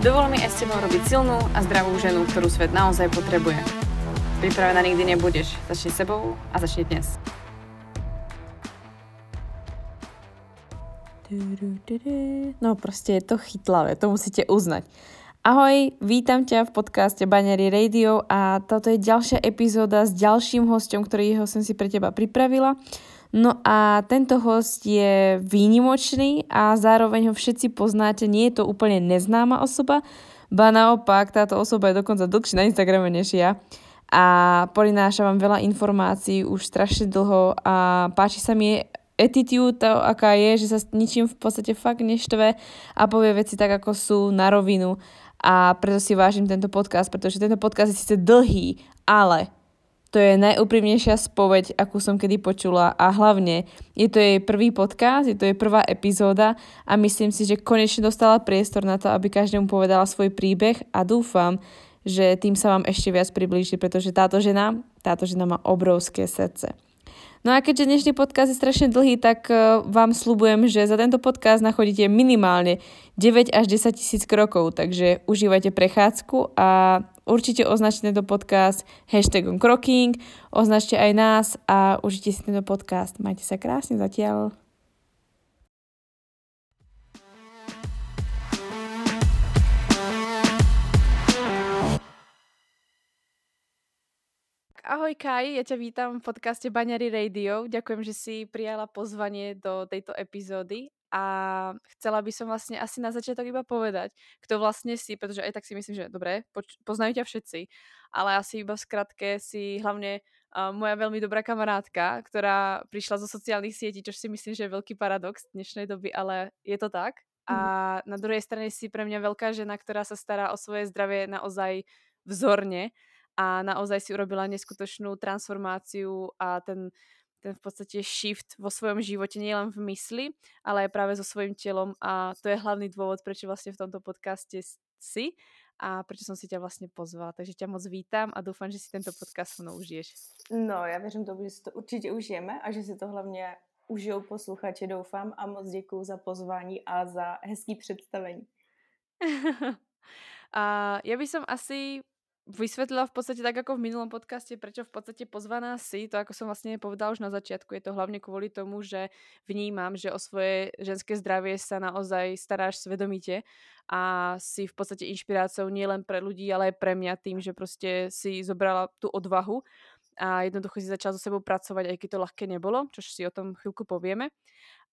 Dovol mi aj s tebou robiť silnú a zdravú ženu, ktorú svet naozaj potrebuje. Pripravená nikdy nebudeš. Začni sebou a začni dnes. No prostě je to chytlavé, to musíte uznať. Ahoj, vítam ťa v podcaste Banery Radio a toto je ďalšia epizóda s ďalším hostom, ktorýho som si pre teba pripravila. No a tento host je výnimočný a zároveň ho všetci poznáte, nie je to úplne neznáma osoba, ba naopak táto osoba je dokonca dlhší na Instagrame než ja. A prináša vám veľa informácií už strašne dlho a páči sa mi attitude, to, aká je, že sa s ničím v podstate fakt neštve a povie veci tak, ako sú na rovinu. A preto si vážim tento podcast, pretože tento podcast je síce dlhý, ale to je najúprimnejšia spoveď, akú som kedy počula a hlavne je to jej prvý podcast, je to jej prvá epizóda a myslím si, že konečne dostala priestor na to, aby každému povedala svoj príbeh a dúfam, že tým sa vám ešte viac priblíži, pretože táto žena, táto žena má obrovské srdce. No a keďže dnešný podcast je strašne dlhý, tak e, vám slubujem, že za tento podcast nachodíte minimálne 9 až 10 tisíc krokov, takže užívajte prechádzku a určite označte tento podcast hashtagom Croking, označte aj nás a užite si tento podcast. Majte sa krásne zatiaľ. Ahoj Kai, ja ťa vítam v podcaste Baňary Radio. Ďakujem, že si prijala pozvanie do tejto epizódy a chcela by som vlastne asi na začiatok iba povedať, kto vlastne si, pretože aj tak si myslím, že dobre, poznajú ťa všetci, ale asi iba v skratke si hlavne uh, moja veľmi dobrá kamarátka, ktorá prišla zo sociálnych sietí, čo si myslím, že je veľký paradox dnešnej doby, ale je to tak. A mhm. na druhej strane si pre mňa veľká žena, ktorá sa stará o svoje zdravie naozaj vzorne a naozaj si urobila neskutočnú transformáciu a ten, ten v podstate shift vo svojom živote, nielen v mysli, ale aj práve so svojím telom a to je hlavný dôvod, prečo vlastne v tomto podcaste si a prečo som si ťa vlastne pozvala. Takže ťa moc vítám a dúfam, že si tento podcast mnou užiješ. No, já věřím tomu, že si to určitě užijeme a že si to hlavně užijou posluchači, doufám a moc děkuju za pozvání a za hezký představení. a ja by som asi vysvetlila v podstate tak ako v minulom podcaste, prečo v podstate pozvaná si, to ako som vlastne povedala už na začiatku, je to hlavne kvôli tomu, že vnímam, že o svoje ženské zdravie sa naozaj staráš svedomite a si v podstate inšpiráciou nielen pre ľudí, ale aj pre mňa tým, že proste si zobrala tú odvahu a jednoducho si začala so sebou pracovať, aj keď to ľahké nebolo, čo si o tom chvíľku povieme.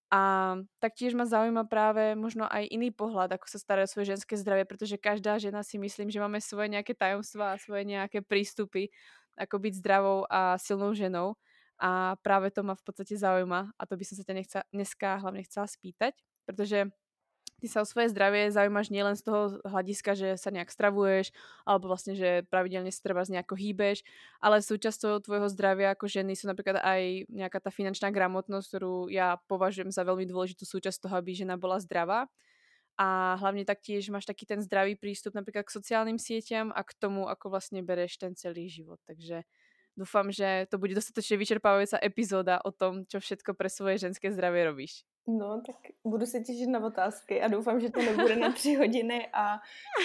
A taktiež ma zaujíma práve možno aj iný pohľad, ako sa stará o svoje ženské zdravie, pretože každá žena si myslím, že máme svoje nejaké tajomstvá a svoje nejaké prístupy, ako byť zdravou a silnou ženou. A práve to ma v podstate zaujíma a to by som sa ťa nechca, dneska hlavne chcela spýtať, pretože ty sa o svoje zdravie zaujímaš nielen z toho hľadiska, že sa nejak stravuješ, alebo vlastne, že pravidelne sa treba nejako hýbeš, ale súčasťou tvojho zdravia ako ženy sú napríklad aj nejaká tá finančná gramotnosť, ktorú ja považujem za veľmi dôležitú súčasť toho, aby žena bola zdravá. A hlavne taktiež máš taký ten zdravý prístup napríklad k sociálnym sieťam a k tomu, ako vlastne bereš ten celý život. Takže dúfam, že to bude dostatočne vyčerpávajúca epizóda o tom, čo všetko pre svoje ženské zdravie robíš. No, tak budu se těšit na otázky a doufám, že to nebude na tři hodiny a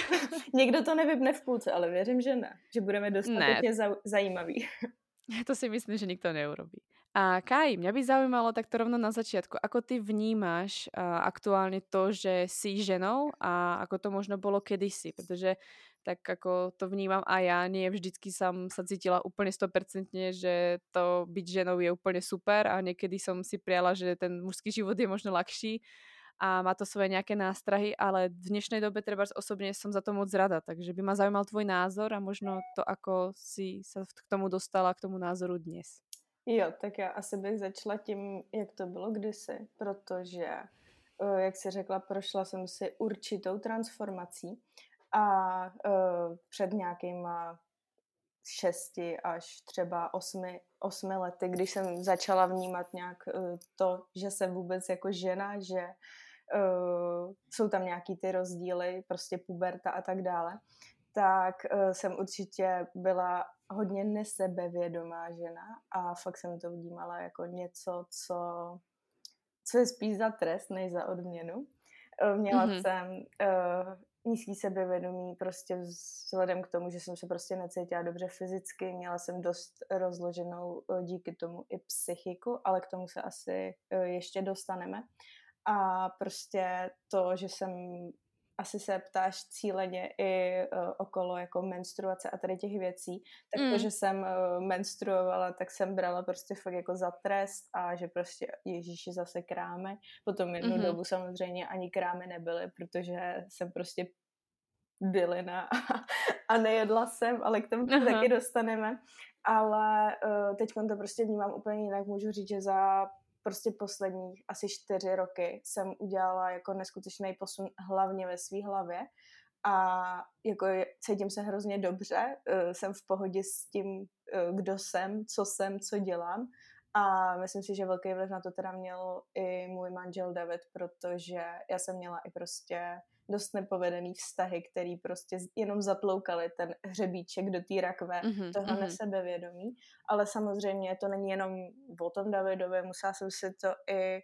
někdo to nevypne v půlce, ale věřím, že ne. Že budeme dostatečně ne. Zajímaví. To si myslím, že nikto neurobí. A Kaj, mňa by zaujímalo takto rovno na začiatku, ako ty vnímaš uh, aktuálne to, že si ženou a ako to možno bolo kedysi, pretože tak ako to vnímam a ja, nie vždycky som sa cítila úplne 100%, že to byť ženou je úplne super a niekedy som si prijala, že ten mužský život je možno ľahší a má to svoje nejaké nástrahy, ale v dnešnej dobe treba osobne som za to moc rada, takže by ma zaujímal tvoj názor a možno to, ako si sa k tomu dostala, k tomu názoru dnes. Jo, tak já asi bych začala tím, jak to bylo kdysi, protože, eh, jak si řekla, prošla jsem si určitou transformací a uh, před nějakýma šesti až třeba osmi, osmi lety, když jsem začala vnímat nějak uh, to, že jsem vůbec jako žena, že uh, jsou tam nějaký ty rozdíly, prostě puberta a tak dále, tak uh, jsem určitě byla hodně nesebevědomá žena a fakt jsem to vnímala jako něco, co, co je spíš za trest, než za odměnu. Měla mm-hmm. jsem uh, nízký sebevědomí prostě vzhledem k tomu, že jsem se prostě necítila dobře fyzicky, měla jsem dost rozloženou eh, díky tomu i psychiku, ale k tomu se asi eh, ještě dostaneme. A prostě to, že jsem asi se ptáš cíleně i uh, okolo jako menstruace a tady těch věcí, tak mm. to, že jsem uh, menstruovala, tak jsem brala prostě fakt jako za trest a že prostě Ježíši zase krámy. Potom jednu mm-hmm. dobu samozřejmě ani krámy nebyly, protože jsem prostě bylina a, a nejedla jsem, ale k tomu Aha. taky dostaneme. Ale uh, teď to prostě vnímám úplně jinak. Můžu říct, že za prostě poslední asi čtyři roky jsem udělala jako neskutečný posun hlavně ve své hlavě a jako cítím se hrozně dobře, uh, jsem v pohodě s tím, uh, kdo jsem, co jsem, co dělám a myslím si, že velký vliv na to teda měl i můj manžel David, protože já jsem měla i prostě dost nepovedený vztahy, který prostě jenom zatloukali ten hřebíček do té rakve mm-hmm, toho mm-hmm. nesebevědomí. Ale samozřejmě to není jenom o tom Davidovi, musela jsem si to i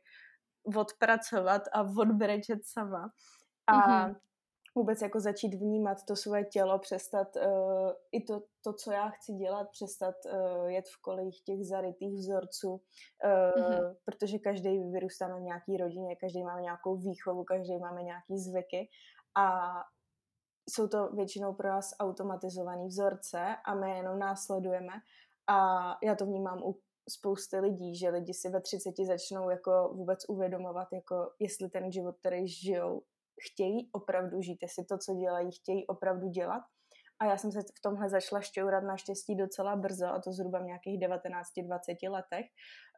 odpracovat a odbrečet sama. A mm-hmm vůbec jako začít vnímat to svoje tělo, přestat uh, i to, to, co já chci dělat, přestat uh, jet v kolejích těch zarytých vzorců, uh, mm-hmm. protože každý vyrůstáme v nějaký rodině, každý máme nějakou výchovu, každý máme nějaký zvyky a jsou to většinou pro nás automatizované vzorce a my jenom následujeme a já to vnímám u spousty lidí, že lidi si ve 30 začnou jako vůbec uvědomovat, jako jestli ten život, který žijou, chtějí opravdu žít, jestli to, co dělají, chtějí opravdu dělat a já jsem se v tomhle začala šťourat naštěstí docela brzo, a to zhruba v nějakých 19-20 letech.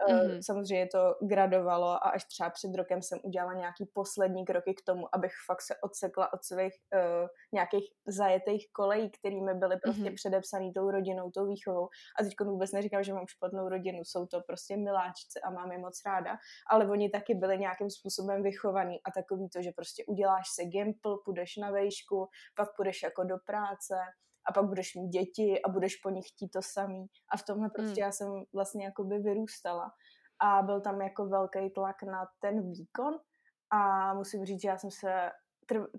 Mm-hmm. Samozřejmě to gradovalo a až třeba před rokem jsem udělala nějaký poslední kroky k tomu, abych fakt se odsekla od svých uh, nějakých zajetých kolejí, kterými byly prostě mm-hmm. předepsaný tou rodinou, tou výchovou. A teď vůbec neříkám, že mám špatnou rodinu, jsou to prostě miláčci a mám je moc ráda, ale oni taky byli nějakým způsobem vychovaný a takový to, že prostě uděláš se gimpl, půjdeš na vejšku, pak půjdeš jako do práce, a pak budeš mít děti a budeš po nich chtít to samý. A v tomhle prostě mm. já jsem vlastně jakoby vyrůstala. A byl tam jako velký tlak na ten výkon a musím říct, že já jsem se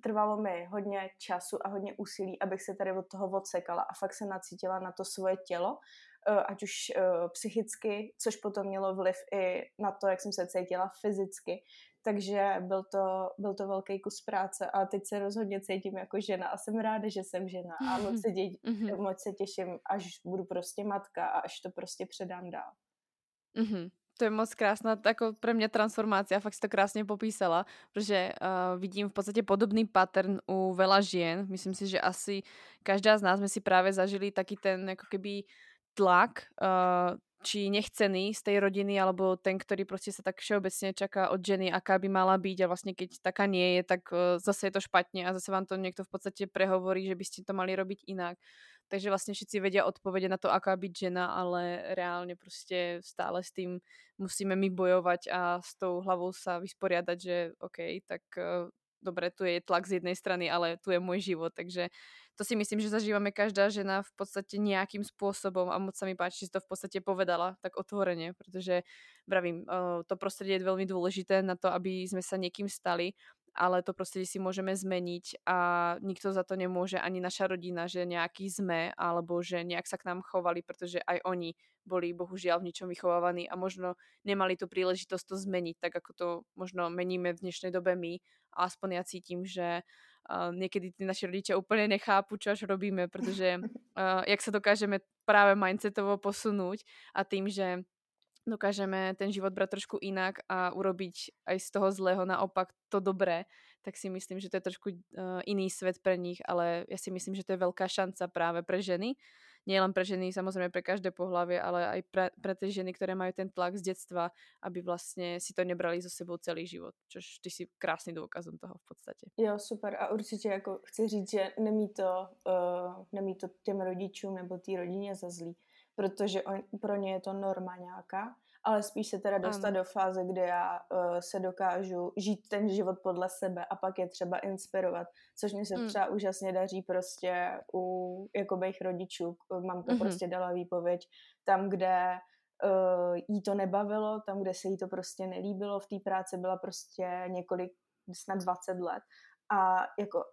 trvalo mi hodně času a hodně úsilí, abych se tady od toho odsekala a fakt se nacítila na to svoje tělo, eh, ať už eh, psychicky, což potom mělo vliv i na to, jak jsem se cítila fyzicky, takže byl to, byl to velký kus práce a teď se rozhodně cítím jako žena a jsem ráda, že jsem žena a moc se, dě, mm-hmm. moc se těším, až budu prostě matka a až to prostě předám dál. Mm-hmm. To je moc krásná, jako pre mě transformácia, fakt si to krásně popísala, protože uh, vidím v podstatě podobný pattern u veľa žien. Myslím si, že asi každá z nás jsme si právě zažili taký ten jako keby tlak uh, či nechcený z tej rodiny, alebo ten, ktorý prostě sa tak všeobecne čaká od ženy, aká by mala byť a vlastne keď taká nie je, tak uh, zase je to špatně a zase vám to někdo v podstatě prehovorí, že by ste to mali robiť inak. Takže vlastně všichni vedia odpovede na to, aká byť žena, ale reálně prostě stále s tým musíme my bojovať a s tou hlavou sa vysporiadať, že OK, tak uh, dobre, tu je tlak z jednej strany, ale tu je môj život, takže to si myslím, že zažívame každá žena v podstate nejakým spôsobom a moc sa mi páči, že to v podstate povedala tak otvorene, protože vravím, to prostredie je veľmi dôležité na to, aby sme sa niekým stali ale to prostredie si môžeme zmeniť a nikto za to nemôže, ani naša rodina, že nejaký sme, alebo že nejak sa k nám chovali, pretože aj oni boli bohužiaľ v ničom vychovávaní a možno nemali tu príležitosť to zmeniť, tak ako to možno meníme v dnešnej dobe my. A aspoň ja cítim, že niekedy tí naši rodičia úplne nechápu, čo až robíme, protože uh, jak sa dokážeme práve mindsetovo posunúť a tým, že dokážeme ten život brať trošku inak a urobiť aj z toho zlého naopak to dobré, tak si myslím, že to je trošku uh, iný svet pre nich, ale ja si myslím, že to je veľká šanca práve pre ženy, nielen pre ženy, samozrejme pre každé pohlavie, ale aj pre, pre tie ženy, ktoré majú ten tlak z detstva, aby vlastně si to nebrali so sebou celý život, což ty si krásný důkazem toho v podstatě. Jo, super a určitě jako chci říct, že nemí to, uh, nemí to těm rodičům nebo té rodině za zlý, protože on, pro ně je to norma nějaká ale spíš se teda dostat ano. do fáze, kde já uh, se dokážu žít ten život podle sebe a pak je třeba inspirovat, což mi se mm. třeba úžasně daří prostě u jakobých rodičů. Mamka mm-hmm. prostě dala výpověď tam, kde uh, jí to nebavilo, tam, kde se jí to prostě nelíbilo, v té práci byla prostě několik, snad 20 let a jako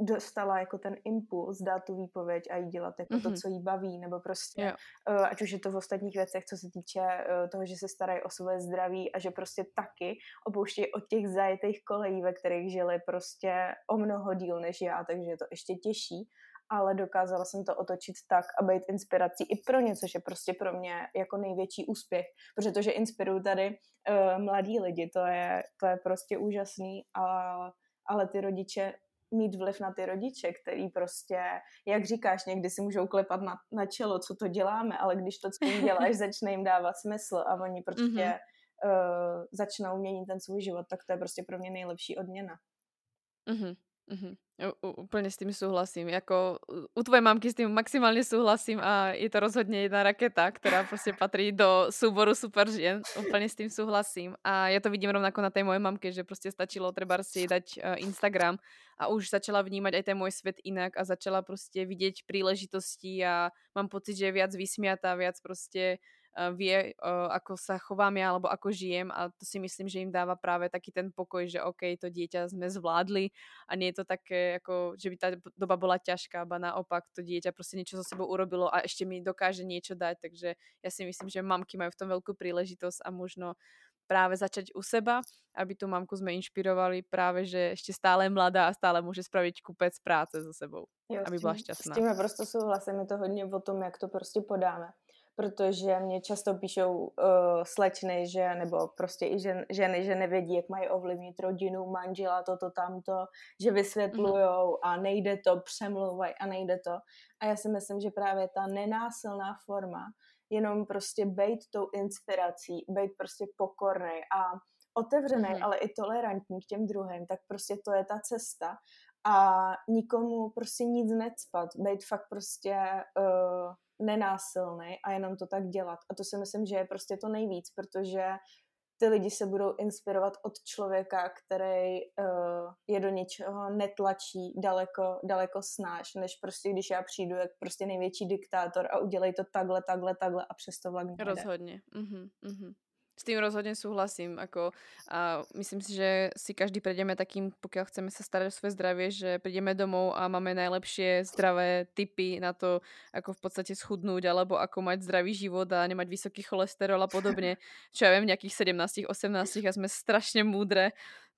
dostala jako ten impuls dát tu výpověď a jí dělat jako mm-hmm. to, mhm. co jí baví, nebo prostě, yeah. uh, ať už je to v ostatních věcech, co se týče uh, toho, že se starají o své zdraví a že prostě taky opouštějí od těch zajetých kolejí, ve kterých žili prostě o mnoho díl než já, takže je to ještě těžší, ale dokázala jsem to otočit tak a být inspirací i pro ně, což je prostě pro mě jako největší úspěch, protože to, že inspiruju tady uh, mladí lidi, to je, to je prostě úžasný, a, ale ty rodiče mít vliv na ty rodiče, který prostě, jak říkáš, někdy si můžou klepat na, na čelo, co to děláme, ale když to, co jim děláš, začne jim dávat smysl a oni prostě mm-hmm. uh, začnou měnit ten svůj život, tak to je prostě pro mě nejlepší odměna. Mm-hmm. Mm-hmm. U, úplně s tím souhlasím. Jako u tvoje mamky s tím maximálně souhlasím a je to rozhodně jedna raketa, která prostě patří do súboru super žien. Úplně s tím souhlasím. A já to vidím rovnako na té moje mamke, že prostě stačilo třeba si dať uh, Instagram a už začala vnímať aj ten môj svet inak a začala prostě vidět príležitosti a mám pocit, že je viac vysmiatá, viac prostě Eh, vie, eh, ako sa chovám ja, alebo ako žijem a to si myslím, že im dáva práve taký ten pokoj, že OK, to dieťa sme zvládli a nie je to také, ako, že by tá doba bola ťažká, ba naopak to dieťa prostě niečo so sebou urobilo a ešte mi dokáže niečo dať, takže ja si myslím, že mamky majú v tom veľkú príležitosť a možno práve začať u seba, aby tu mamku sme inšpirovali práve, že ešte stále je mladá a stále může spravit kupec práce so sebou, jo, aby byla šťastná. S tím naprosto souhlasím, je to hodně o tom, jak to prostě podáme protože mě často píšou uh, slečny, že, nebo prostě i žen, ženy, že nevědí, jak mají ovlivnit rodinu, manžela, toto, tamto, že vysvětlujou mhm. a nejde to, přemlouvají a nejde to. A já si myslím, že právě ta nenásilná forma, jenom prostě bejt tou inspirací, bejt prostě pokorný a otevřený, mm. ale i tolerantní k těm druhým, tak prostě to je ta cesta a nikomu prostě nic necpat, být fakt prostě uh, nenásilný a jenom to tak dělat. A to si myslím, že je prostě to nejvíc, protože ty lidi se budou inspirovat od člověka, který uh, je do něčeho netlačí daleko, daleko snáš, než prostě když já přijdu jak prostě největší diktátor a udělej to takhle, takhle, takhle a přesto vlak Rozhodně. Uh-huh, uh-huh. S tým rozhodne súhlasím. Ako, a myslím si, že si každý prejdeme takým, pokiaľ chceme sa starať o svoje zdravie, že prídeme domov a máme najlepšie zdravé typy na to, ako v podstate schudnúť, alebo ako mať zdravý život a nemať vysoký cholesterol a podobne. Čo ja viem, v nejakých 17, 18 a sme strašne múdre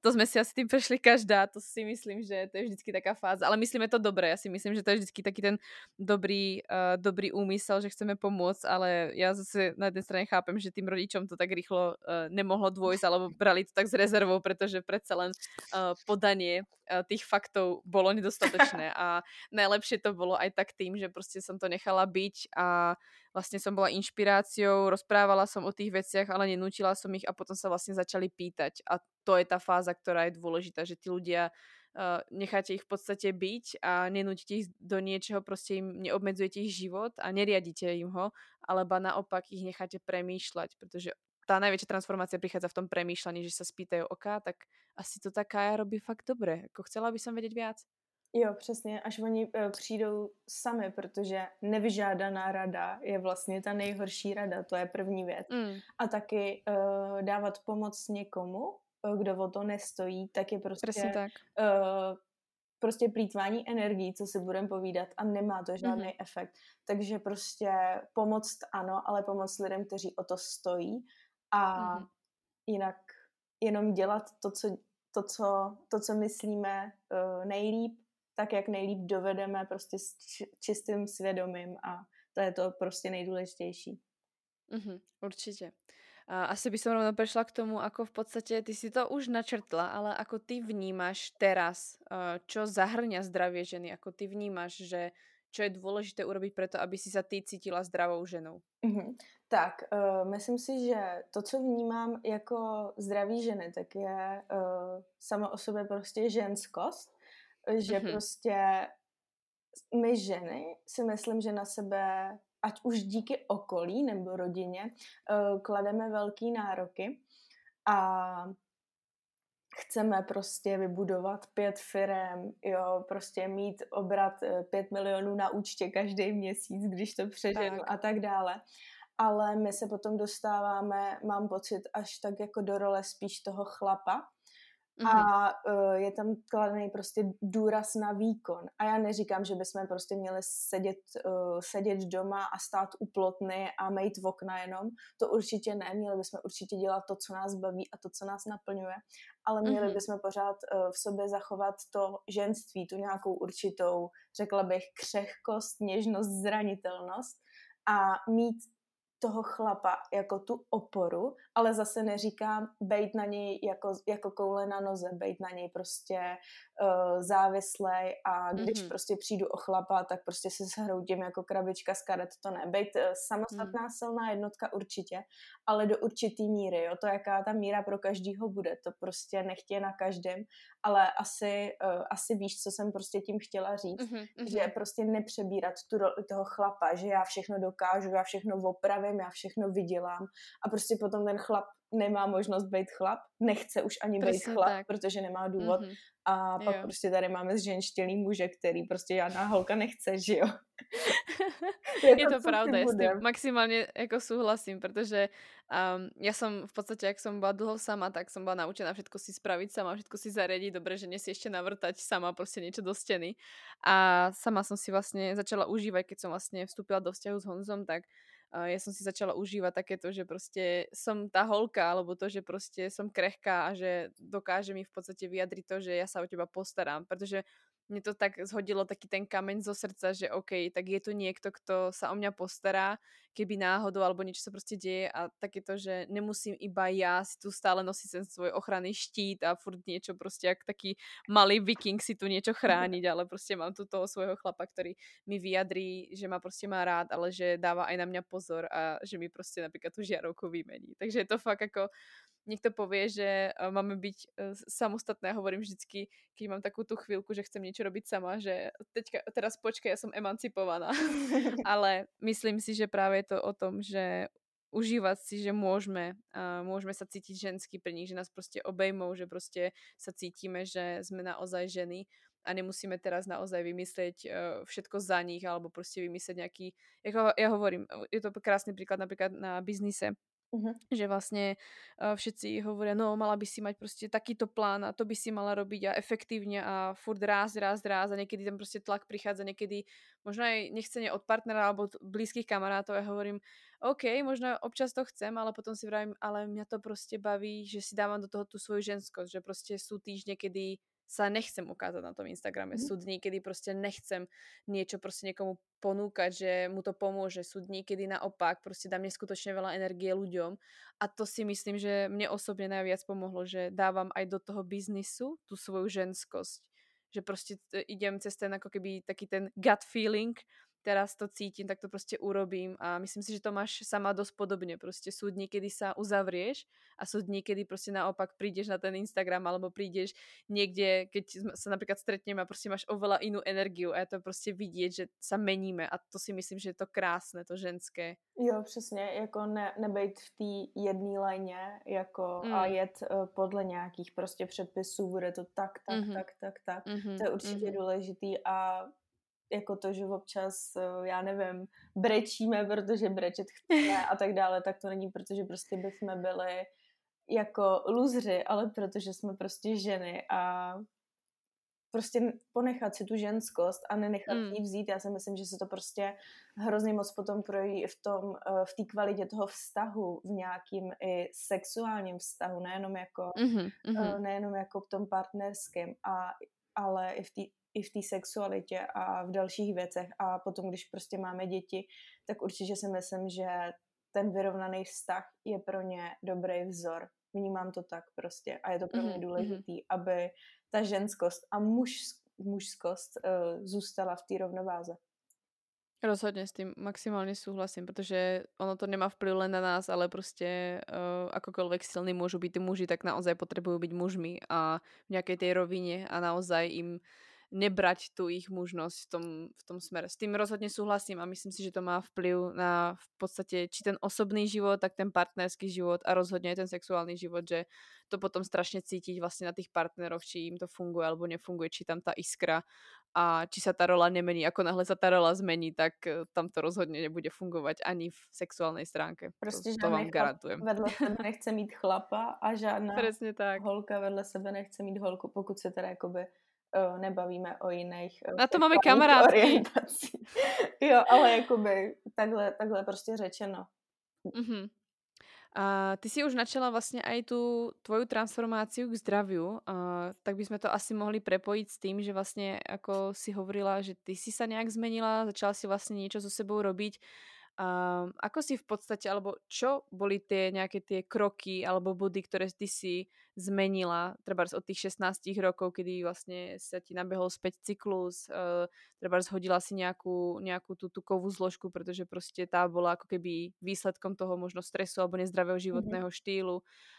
to jsme si asi tým prešli každá, to si myslím, že to je vždycky taká fáza, ale myslíme to dobré, já si myslím, že to je vždycky taký ten dobrý, uh, dobrý úmysel, že chceme pomôcť, ale já zase na jedné straně chápem, že tým rodičom to tak rýchlo uh, nemohlo dvojsť, alebo brali to tak s rezervou, protože predsa len uh, podanie uh, tých faktov bolo nedostatočné a najlepšie to bolo aj tak tým, že prostě som to nechala byť a vlastne som bola inšpiráciou, rozprávala som o tých veciach, ale nenútila som ich a potom sa vlastne začali pýtať. A to je tá fáza, ktorá je dôležitá, že tí ľudia uh, necháte ich v podstate byť a nenútite ich do niečoho, prostě im neobmedzujete ich život a neriadíte im ho, alebo naopak ich necháte premýšľať, protože tá najväčšia transformácia prichádza v tom premýšľaní, že sa spýtajú, ok, tak asi to taká ja robí fakt dobre, ako chcela by som vedieť viac. Jo, přesně, až oni uh, přijdou sami, protože nevyžádaná rada je vlastně ta nejhorší rada, to je první věc. Mm. A taky uh, dávat pomoc někomu, uh, kdo o to nestojí, tak je prostě tak. Uh, prostě plítvání energií, co si budeme povídat a nemá to žádný mm. efekt. Takže prostě pomoct ano, ale pomoct lidem, kteří o to stojí a mm. jinak jenom dělat to, co, to, co, to, co myslíme uh, nejlíp tak, jak nejlíp dovedeme prostě s čistým svědomím a to je to prostě nejdůležitější. Mm-hmm, určitě. A asi by som rovno prešla k tomu, ako v podstate, ty si to už načrtla, ale ako ty vnímaš teraz, čo zahrňa zdravie ženy, ako ty vnímaš, že čo je důležité urobiť preto, aby si sa ty cítila zdravou ženou? Mm-hmm. Tak, uh, myslím si, že to, co vnímám jako zdraví ženy, tak je uh, sama o sobě prostě ženskost, že mm-hmm. prostě my ženy si myslím, že na sebe, ať už díky okolí nebo rodině, uh, klademe velký nároky a chceme prostě vybudovat pět firem, jo, prostě mít obrat eh, pět milionů na účtě každý měsíc, když to přeženu tak. a tak dále. Ale my se potom dostáváme, mám pocit, až tak jako do role spíš toho chlapa. A uh, je tam kladený prostě důraz na výkon. A já neříkám, že bychom prostě měli sedět, uh, sedět doma a stát u plotny a mít v okna jenom. To určitě ne. Měli bychom určitě dělat to, co nás baví a to, co nás naplňuje. Ale měli mm-hmm. bychom pořád uh, v sobě zachovat to ženství, tu nějakou určitou, řekla bych, křehkost, něžnost, zranitelnost a mít toho chlapa jako tu oporu, ale zase neříkám bejt na něj jako, jako koule na noze, bejt na něj prostě uh, závislej a když mm-hmm. prostě přijdu o chlapa, tak prostě se zhroutím jako krabička z karet, to ne. Bejt uh, samostatná mm. silná jednotka určitě, ale do určitý míry, jo, to jaká ta míra pro každýho bude, to prostě nechtě na každém, ale asi, uh, asi víš, co jsem prostě tím chtěla říct, mm-hmm. že prostě nepřebírat tu roli toho chlapa, že já všechno dokážu, já všechno opravím, já všechno vydělám a prostě potom ten chlap nemá možnost být chlap, nechce už ani být chlap, tak. protože nemá důvod. Mm-hmm. A pak jo. prostě tady máme zženštělý muže, který prostě žádná holka nechce, že jo. je, je to, to pravda, já s tím maximálně jako souhlasím, protože um, já jsem v podstatě, jak jsem byla dlho sama, tak jsem byla naučená všetko si spraviť sama, všetko si zariadiť, dobre, že si ještě navrtať sama prostě něco do stěny. A sama jsem si vlastně začala užívat, keď jsem vlastně vstúpila do vzťahu s Honzom, tak ja som si začala užívať takéto, že proste som tá holka, alebo to, že proste som krehká a že dokáže mi v podstate vyjadriť to, že ja sa o teba postarám, pretože mne to tak zhodilo taký ten kameň zo srdca, že OK, tak je tu niekto, kto sa o mňa postará, keby náhodou alebo niečo sa proste deje a také to, že nemusím iba ja si tu stále nosiť ten svoj ochranný štít a furt niečo proste, jak taký malý viking si tu niečo chrániť, ale proste mám tu toho svojho chlapa, ktorý mi vyjadrí, že ma proste má rád, ale že dáva aj na mňa pozor a že mi proste napríklad tú žiarovku vymení. Takže je to fakt ako niekto povie, že eh, máme byť eh, samostatné. Hovorím vždycky, keď mám takú tú chvíľku, že chcem niečo robiť sama, že teďka, teraz počkaj, ja som emancipovaná. Ale myslím si, že práve je to o tom, že užívať si, že môžeme, uh, môžeme sa cítiť ženský pri nich, že nás prostě obejmou, že prostě sa cítime, že sme naozaj ženy a nemusíme teraz naozaj vymysleť uh, všetko za nich alebo prostě vymysleť nejaký, jako ja hovorím, je to krásny príklad napríklad na biznise, Uh-huh. Že vlastne uh, všetci hovoria, no mala by si mať proste takýto plán a to by si mala robiť a efektívne a furt ráz, ráz, ráz a niekedy tam proste tlak prichádza, niekedy možno aj nechcene od partnera alebo od blízkych kamarátov. Ja hovorím, OK, možno občas to chcem, ale potom si vravím, ale mňa to proste baví, že si dávam do toho tú svoju ženskosť, že proste sú týždne, kedy sa nechcem ukázať na tom Instagrame. Mm. Sú dní, kedy prostě nechcem niečo prostě někomu ponúkať, že mu to pomôže. Sú dní, kedy naopak prostě dám neskutočne veľa energie ľuďom a to si myslím, že mne osobne najviac pomohlo, že dávam aj do toho biznisu tú svoju ženskosť. Že prostě idem cez ten ako keby taký ten gut feeling teraz to cítim, tak to prostě urobím a myslím si, že to máš sama dosť podobne. Prostě sú dní, kedy sa uzavrieš a sú dní, kedy prostě naopak prídeš na ten Instagram alebo prídeš niekde, keď sa napríklad stretneme a prostě máš oveľa inú energiu a je to prostě vidieť, že sa meníme a to si myslím, že je to krásné, to ženské. Jo, přesně, jako ne, nebejt v té jedné lajně jako mm. a jet uh, podle nějakých prostě předpisů, bude to tak, tak, mm-hmm. tak, tak, tak. Mm-hmm. To je určitě mm-hmm. důležitý a jako to, že občas, eh, já nevím, brečíme, protože brečet chceme a tak dále, tak to není, protože prostě bychom byli jako luzři, ale protože jsme prostě ženy a prostě ponechat si tu ženskost a nenechat mm. ji vzít. Já si myslím, že se to prostě hrozně moc potom projí v tom, eh, v té kvalitě toho vztahu, v nějakým i sexuálním vztahu, nejenom jako, mm-hmm. nejenom jako v tom partnerském, a, ale i v té i v té sexualitě a v dalších věcech a potom, když prostě máme děti, tak určitě si myslím, že ten vyrovnaný vztah je pro ně dobrý vzor. Vnímám to tak prostě a je to pro mě mm-hmm. důležitý, aby ta ženskost a muž, mužskost uh, zůstala v té rovnováze. Rozhodně s tím maximálně souhlasím, protože ono to nemá vplyv len na nás, ale prostě uh, akokoľvek silní môžu byť tí muži, tak naozaj potrebujú byť mužmi a v nejakej tej rovině a naozaj im nebrať tu ich mužnosť v tom, v tom smere. S tým rozhodně souhlasím a myslím si, že to má vplyv na v podstatě či ten osobný život, tak ten partnerský život a rozhodně ten sexuální život, že to potom strašně cítiť vlastně na těch partnerov, či jim to funguje alebo nefunguje, či tam ta iskra a či sa ta rola nemení. Ako náhle sa ta rola zmení, tak eh, tam to rozhodně nebude fungovat ani v sexuální stránke. Prostě to, to vám garantujem. vedle sebe nechce mít chlapa a žádná Přesně tak. holka vedle sebe nechce mít holku, pokud se teda jakoby uh, nebavíme o jiných uh, Na to máme kamarádky. jo, ale jakoby takhle, takhle prostě řečeno. Mm-hmm. A ty si už načala vlastně aj tu tvoju transformáciu k zdraviu, a tak bychom to asi mohli prepojit s tým, že vlastně jako si hovorila, že ty si sa nějak zmenila, začala si vlastně něco so sebou robiť Um, ako si v podstate, alebo čo boli tie nejaké tie kroky alebo body, ktoré ty si zmenila, treba od tých 16 rokov, kedy vlastne sa ti nabehol späť cyklus, uh, treba hodila si nejakú, nejakú tú tukovú zložku, pretože prostě tá bola ako keby výsledkom toho možno stresu alebo nezdravého mhm. životného mm -hmm. štýlu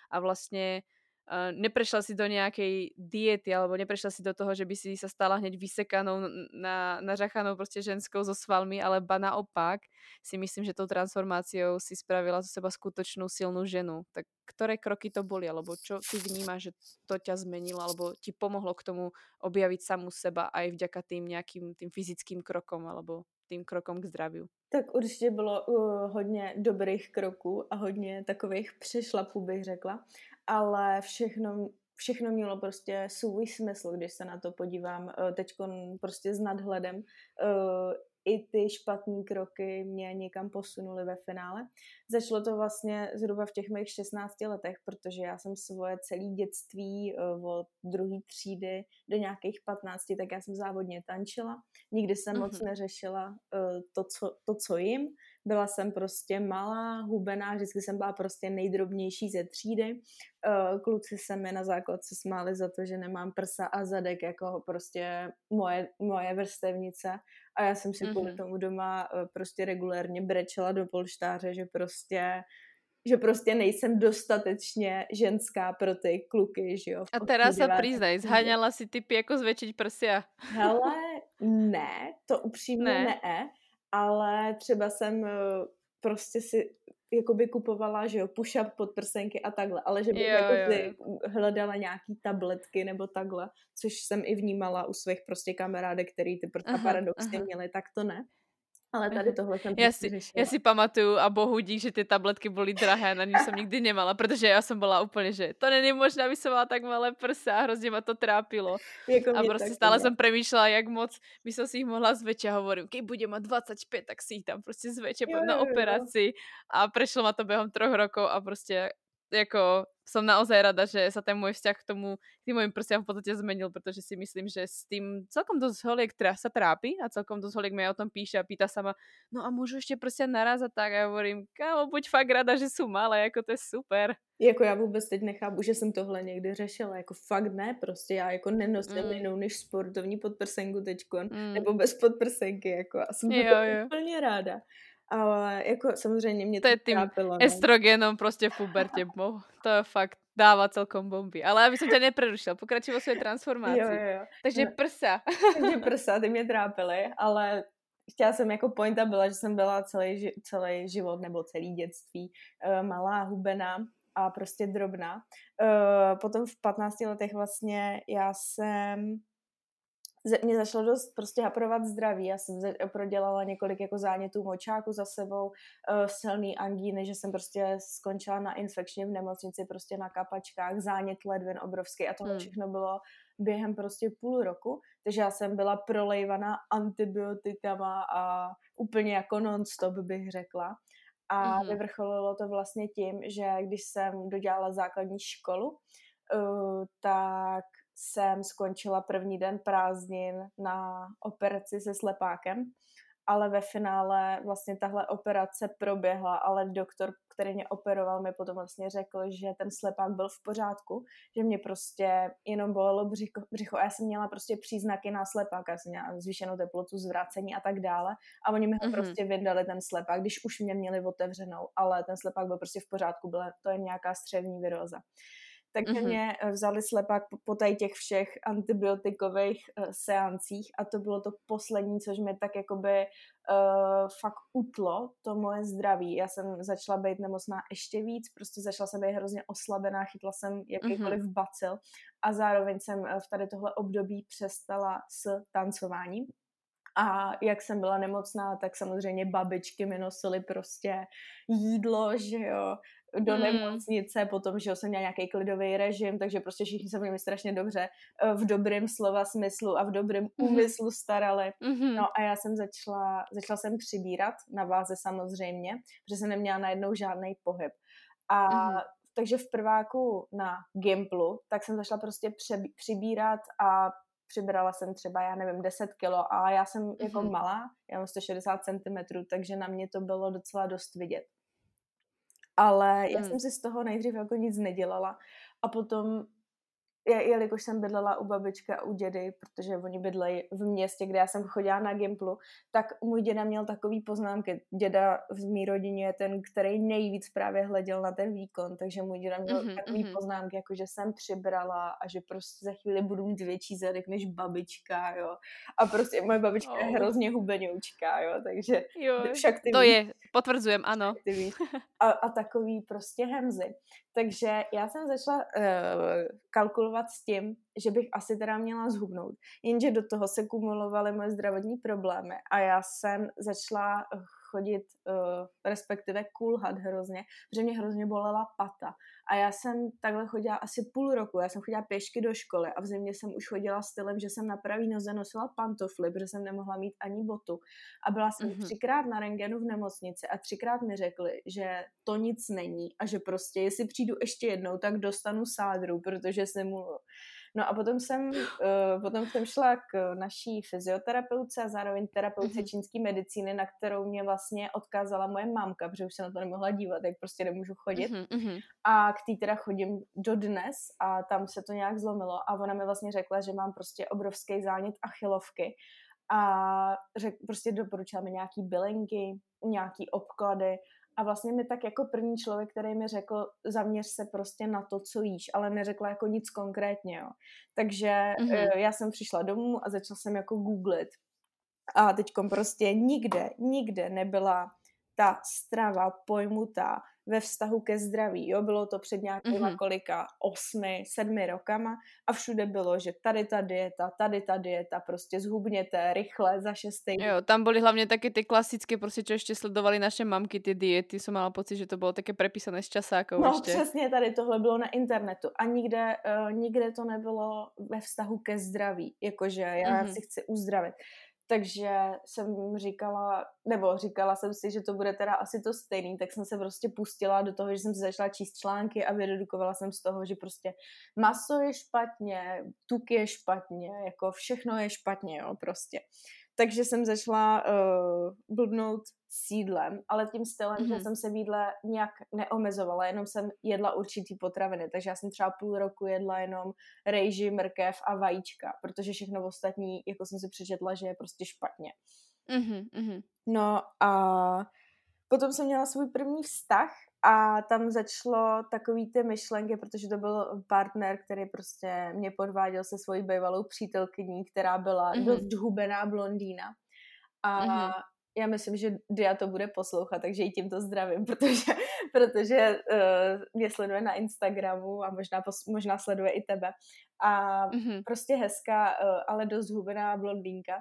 a vlastne uh, neprešla si do nejakej diety alebo neprešla si do toho, že by si sa stala hneď vysekanou, na, nažachanou prostě ženskou so svalmi, ale ba naopak si myslím, že tou transformáciou si spravila zo seba skutočnú silnú ženu. Tak ktoré kroky to boli, alebo čo ty vnímáš, že to ťa zmenilo, alebo ti pomohlo k tomu objaviť samu seba aj vďaka tým nejakým tým fyzickým krokom, alebo tým krokom k zdraviu? Tak určitě bylo uh, hodně dobrých kroků a hodně takových přešlapů, bych řekla ale všechno, všechno mělo prostě svůj smysl, když se na to podívám eh, teď prostě s nadhledem. Eh, I ty špatné kroky mě někam posunuly ve finále. Začalo to vlastně zhruba v těch mých 16 letech, protože já jsem svoje celé dětství eh, od druhé třídy do nějakých 15, tak já jsem závodně tančila. Nikdy jsem mm-hmm. moc mhm. neřešila to co, to, co jim byla jsem prostě malá, hubená, vždycky jsem byla prostě nejdrobnější ze třídy. Eh, kluci se mi na základce smáli za to, že nemám prsa a zadek jako prostě moje, moje vrstevnice a já jsem si mm-hmm. kvůli tomu doma eh, prostě regulérně brečela do polštáře, že prostě že prostě nejsem dostatečně ženská pro ty kluky, že jo. A teraz se přiznaj, zháňala si typy jako zvětšiť prsia. Hele, ne, to upřímně ne, ne ale třeba jsem eh, prostě si jakoby kupovala, že jo, push-up podprsenky a takhle, ale že bych jo, jako jo, hledala nějaký tabletky nebo takhle, což jsem i vnímala u svých prostě kamarádek, který ty paradoxy měly, tak to ne. Ale tady tohle jsem já si, já si pamatuju a bohu dík, že ty tabletky byly drahé, na ně jsem nikdy nemala, protože já jsem byla úplně, že to není možné, aby mala tak malé prsa a hrozně ma to trápilo. Jako a prostě stále jsem přemýšlela, jak moc by som si ich mohla zväčšiť a hovorím, keď bude mať 25, tak si ich tam prostě zväčšia, na operaci. A prešlo ma to během troch rokov a prostě jako som naozaj rada, že sa ten môj vzťah k tomu, k tým mojim prstiam v podstate zmenil, pretože si myslím, že s tým celkom dosť holiek sa trápi a celkom dosť holiek mi o tom píše a pýta sa ma, no a môžu ešte prsia naraz a tak a ja hovorím, kámo, buď fakt rada, že sú malé, jako to je super. Jako já vůbec teď nechápu, že jsem tohle někdy řešila, jako fakt ne, prostě já jako nenosím mm. jinou než sportovní podprsenku teďkon, mm. nebo bez podprsenky, jako a jsem jo, jo. úplně ráda. Ale jako samozřejmě mě to, to je tým trápilo, estrogenom prostě v pubertě, to je fakt dává celkom bomby. Ale aby jsem tě neprerušil, pokračuj o své transformaci. Jo, jo, jo. Takže no, prsa. Takže prsa, ty mě trápily, ale chtěla jsem jako pointa byla, že jsem byla celý, celý život nebo celý dětství uh, malá, hubená a prostě drobná. Uh, potom v 15 letech vlastně já jsem mě začalo dost prostě haprovat zdraví. Já jsem prodělala několik jako zánětů močáku za sebou, uh, silný angíny, že jsem prostě skončila na infekčně v nemocnici, prostě na kapačkách, zánět ledvin obrovský a tohle hmm. všechno bylo během prostě půl roku, takže já jsem byla prolejvaná antibiotikama a úplně jako non-stop bych řekla. A mm-hmm. vyvrcholilo to vlastně tím, že když jsem dodělala základní školu, uh, tak jsem skončila první den prázdnin na operaci se slepákem ale ve finále vlastně tahle operace proběhla, ale doktor, který mě operoval, mi potom vlastně řekl, že ten slepák byl v pořádku, že mě prostě jenom bolelo břicho, břicho a já jsem měla prostě příznaky na slepáka, já jsem měla zvýšenou teplotu, zvrácení a tak dále a oni mi ho mm-hmm. prostě vydali ten slepák, když už mě měli otevřenou, ale ten slepák byl prostě v pořádku, byla to je nějaká střevní viróza takže mm-hmm. mě eh, vzali slepak po, po tady těch všech antibiotikových uh, seancích a to bylo to poslední, což mě tak jakoby uh, fakt utlo, to moje zdraví. Já jsem začala být nemocná ještě víc, prostě začala jsem být hrozně oslabená, chytla jsem jakýkoliv mm-hmm. bacil a zároveň jsem v tady tohle období přestala s tancováním. A jak jsem byla nemocná, tak samozřejmě babičky mi nosily prostě jídlo, že jo, do mm. nemocnice, potom, že jsem měla nějaký klidový režim, takže prostě všichni se mi strašně dobře eh, v dobrém slova smyslu a v dobrém mm. úmyslu starali. Mm-hmm. No a já jsem začala, začala jsem přibírat na váze samozřejmě, protože jsem neměla najednou žádný pohyb. A mm. takže v prváku na Gimplu, tak jsem začala prostě přebí, přibírat a přibrala jsem třeba, já nevím, 10 kilo a já jsem mm-hmm. jako malá, já mám 160 cm, takže na mě to bylo docela dost vidět. Ale já hmm. jsem si z toho nejdřív jako nic nedělala a potom jelikož jsem bydlela u babičky a u dědy, protože oni bydlejí v městě, kde já jsem chodila na Gimplu, tak můj děda měl takový poznámky. Děda v mý rodině je ten, který nejvíc právě hleděl na ten výkon, takže můj děda měl mm-hmm, takový mm-hmm. poznámky, jako že jsem přibrala a že prostě za chvíli budu mít větší zadek než babička, jo. A prostě moje babička oh. je hrozně hubenoučka, jo, takže jo, však ty To víš, je, potvrdzujem, ano. Ty víš. A, a takový prostě hemzy. Takže já jsem začala uh, kalkulovat s tím, že bych asi teda měla zhubnout. Jenže do toho se kumulovaly moje zdravotní problémy a já jsem začala chodit, uh, respektive kulhat hrozně, protože mě hrozně bolela pata. A já jsem takhle chodila asi půl roku, já jsem chodila pěšky do školy a v zimě jsem už chodila stylem, že jsem na pravý noze nosila pantofly, protože jsem nemohla mít ani botu. A byla jsem mm-hmm. třikrát na rengenu v nemocnici a třikrát mi řekli, že to nic není a že prostě, jestli přijdu ještě jednou, tak dostanu sádru, protože simuluju. No a potom jsem, uh, potom jsem šla k naší fyzioterapeutce a zároveň terapeutce mm-hmm. čínské medicíny, na kterou mě vlastně odkázala moje mámka, protože už se na to nemohla dívat, jak prostě nemůžu chodit. Mm-hmm. A k té teda chodím do dnes a tam se to nějak zlomilo a ona mi vlastně řekla, že mám prostě obrovský zánět achilovky a řek, prostě doporučila mi nějaký bylinky, nějaký obklady a vlastně mi tak jako první člověk, který mi řekl, zaměř se prostě na to, co jíš, ale neřekla jako nic konkrétně, jo. Takže mm-hmm. já jsem přišla domů a začala jsem jako googlit. A teďkom prostě nikde, nikde nebyla ta strava pojmutá ve vztahu ke zdraví. Jo? Bylo to před nějakýma mm-hmm. kolika osmi, sedmi rokama a všude bylo, že tady ta dieta, tady ta dieta, prostě zhubněte rychle za šestý. Jo, tam byly hlavně taky ty klasické, prostě čo ještě sledovali naše mamky, ty diety, jsem mala pocit, že to bylo také prepísané z časákou No ještě. přesně tady tohle bylo na internetu a nikde, uh, nikde to nebylo ve vztahu ke zdraví, jakože já mm-hmm. si chci uzdravit. Takže jsem říkala, nebo říkala jsem si, že to bude teda asi to stejný, tak jsem se prostě pustila do toho, že jsem si začala číst články a vyredukovala jsem z toho, že prostě maso je špatně, tuk je špatně, jako všechno je špatně, jo, prostě. Takže jsem začala uh, blbnout s jídlem, ale tím stylem, mm-hmm. že mhm. jsem se v jídle nějak neomezovala, jenom jsem jedla určitý potraviny, takže já jsem třeba půl roku jedla jenom rejži, mrkev a vajíčka, protože všechno ostatní, jako jsem si přečetla, že je prostě špatně. Mm-hmm. No a potom jsem měla svůj první vztah a tam začalo takový ty myšlenky, protože to byl partner, který prostě mě podváděl se svojí bývalou přítelkyní, která byla mm-hmm. dost hubená blondýna. A mm-hmm. já myslím, že Dia to bude poslouchat, takže i tímto zdravím, protože, protože uh, mě sleduje na Instagramu a možná, pos, možná sleduje i tebe. A mm-hmm. prostě hezká, uh, ale dost hubená blondýnka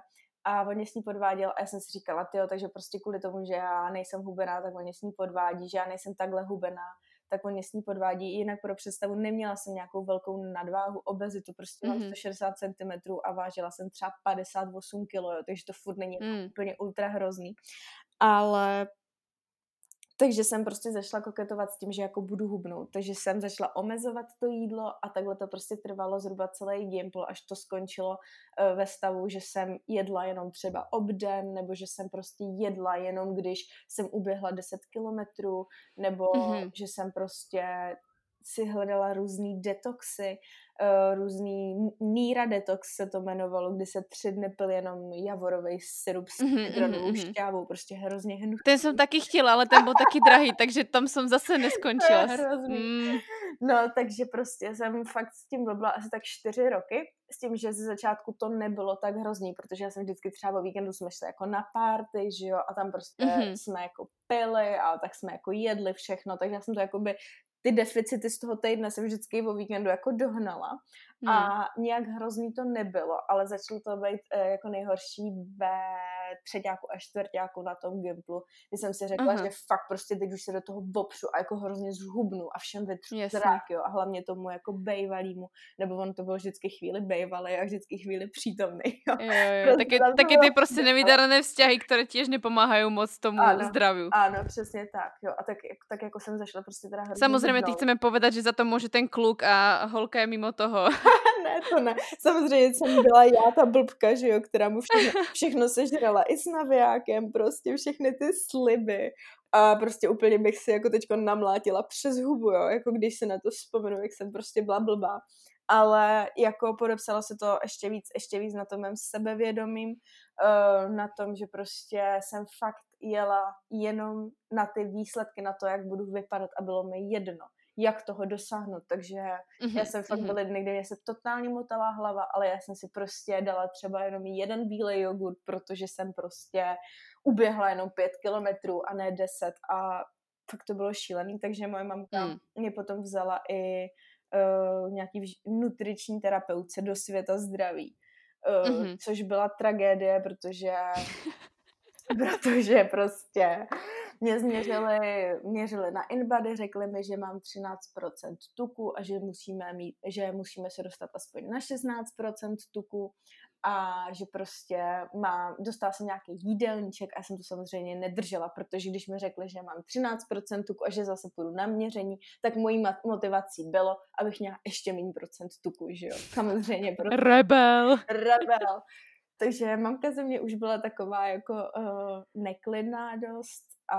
a on mě s ní podváděl a já jsem si říkala, tyjo, takže prostě kvůli tomu, že já nejsem hubená, tak on mě s ní podvádí, že já nejsem takhle hubená, tak on mě s ní podvádí. Jinak pro představu neměla jsem nějakou velkou nadváhu, obezitu, prostě mám mm-hmm. 160 cm a vážila jsem třeba 58 kg, takže to furt není mm. úplně ultra hrozný. Ale takže jsem prostě začala koketovat s tím, že jako budu hubnout. Takže jsem začala omezovat to jídlo a takhle to prostě trvalo zhruba celý gimpl, až to skončilo uh, ve stavu, že jsem jedla jenom třeba obden, nebo že jsem prostě jedla jenom, když jsem uběhla 10 kilometrů, nebo mm-hmm. že jsem prostě si hledala různý detoxy, uh, různý Níra detox se to jmenovalo, kdy se tři dny pil jenom javorový syrup s mm-hmm, citronovou mm-hmm. šťávou, prostě hrozně hnusný. Ten jsem taky chtěla, ale ten byl taky drahý, takže tam jsem zase neskončila. hrozný. Mm. No, takže prostě jsem fakt s tím byla asi tak čtyři roky, s tím, že ze začátku to nebylo tak hrozný, protože já jsem vždycky třeba o víkendu jsme šli jako na párty, že jo, a tam prostě mm-hmm. jsme jako pili a tak jsme jako jedli všechno, takže já jsem to jakoby ty deficity z toho týdne jsem vždycky o víkendu jako dohnala hmm. a nějak hrozný to nebylo, ale začalo to být e, jako nejhorší ve třetíku a čtvrtíku na tom Gimplu, kdy jsem si řekla, uh-huh. že fakt prostě teď už se do toho vopřu a jako hrozně zhubnu a všem vytřu zrák, jo, a hlavně tomu jako bejvalýmu, nebo on to byl vždycky chvíli bejvalý a vždycky chvíli přítomný, jo. jo, jo. Prostě taky, taky ty prostě nevydarené vzťahy, které těž nepomáhají moc tomu ano, zdraví. Ano, přesně tak, jo, a tak, tak jako jsem zašla prostě teda hrozně Samozřejmě ty chceme povedat, že za to může ten kluk a holka je mimo toho. ne, to ne. Samozřejmě jsem byla já ta blbka, že jo, která mu všechno, všechno sežrala i s navijákem, prostě všechny ty sliby. A prostě úplně bych si jako teďko namlátila přes hubu, jo, jako když se na to vzpomenu, jak jsem prostě byla blbá. Ale jako podepsala se to ještě víc, ještě víc na tom mém sebevědomím, uh, na tom, že prostě jsem fakt jela jenom na ty výsledky, na to, jak budu vypadat a bylo mi jedno jak toho dosáhnout. Takže mm-hmm, já jsem fakt mm-hmm. byly dny, kdy mě se totálně motala hlava, ale já jsem si prostě dala třeba jenom jeden bílej jogurt, protože jsem prostě uběhla jenom pět kilometrů a ne deset a fakt to bylo šílený, takže moje mamka mm. mě potom vzala i uh, nějaký nutriční terapeutce do světa zdraví, uh, mm-hmm. což byla tragédie, protože protože prostě mě změřili, měřili na InBody, řekli mi, že mám 13% tuku a že musíme, mít, že musíme se dostat aspoň na 16% tuku a že prostě mám, dostala jsem nějaký jídelníček a já jsem to samozřejmě nedržela, protože když mi řekli, že mám 13% tuku a že zase půjdu na měření, tak mojí motivací bylo, abych měla ještě méně procent tuku, že jo. Samozřejmě. Prostě. Rebel. Rebel. Takže mamka ze mě už byla taková jako uh, neklidná dost a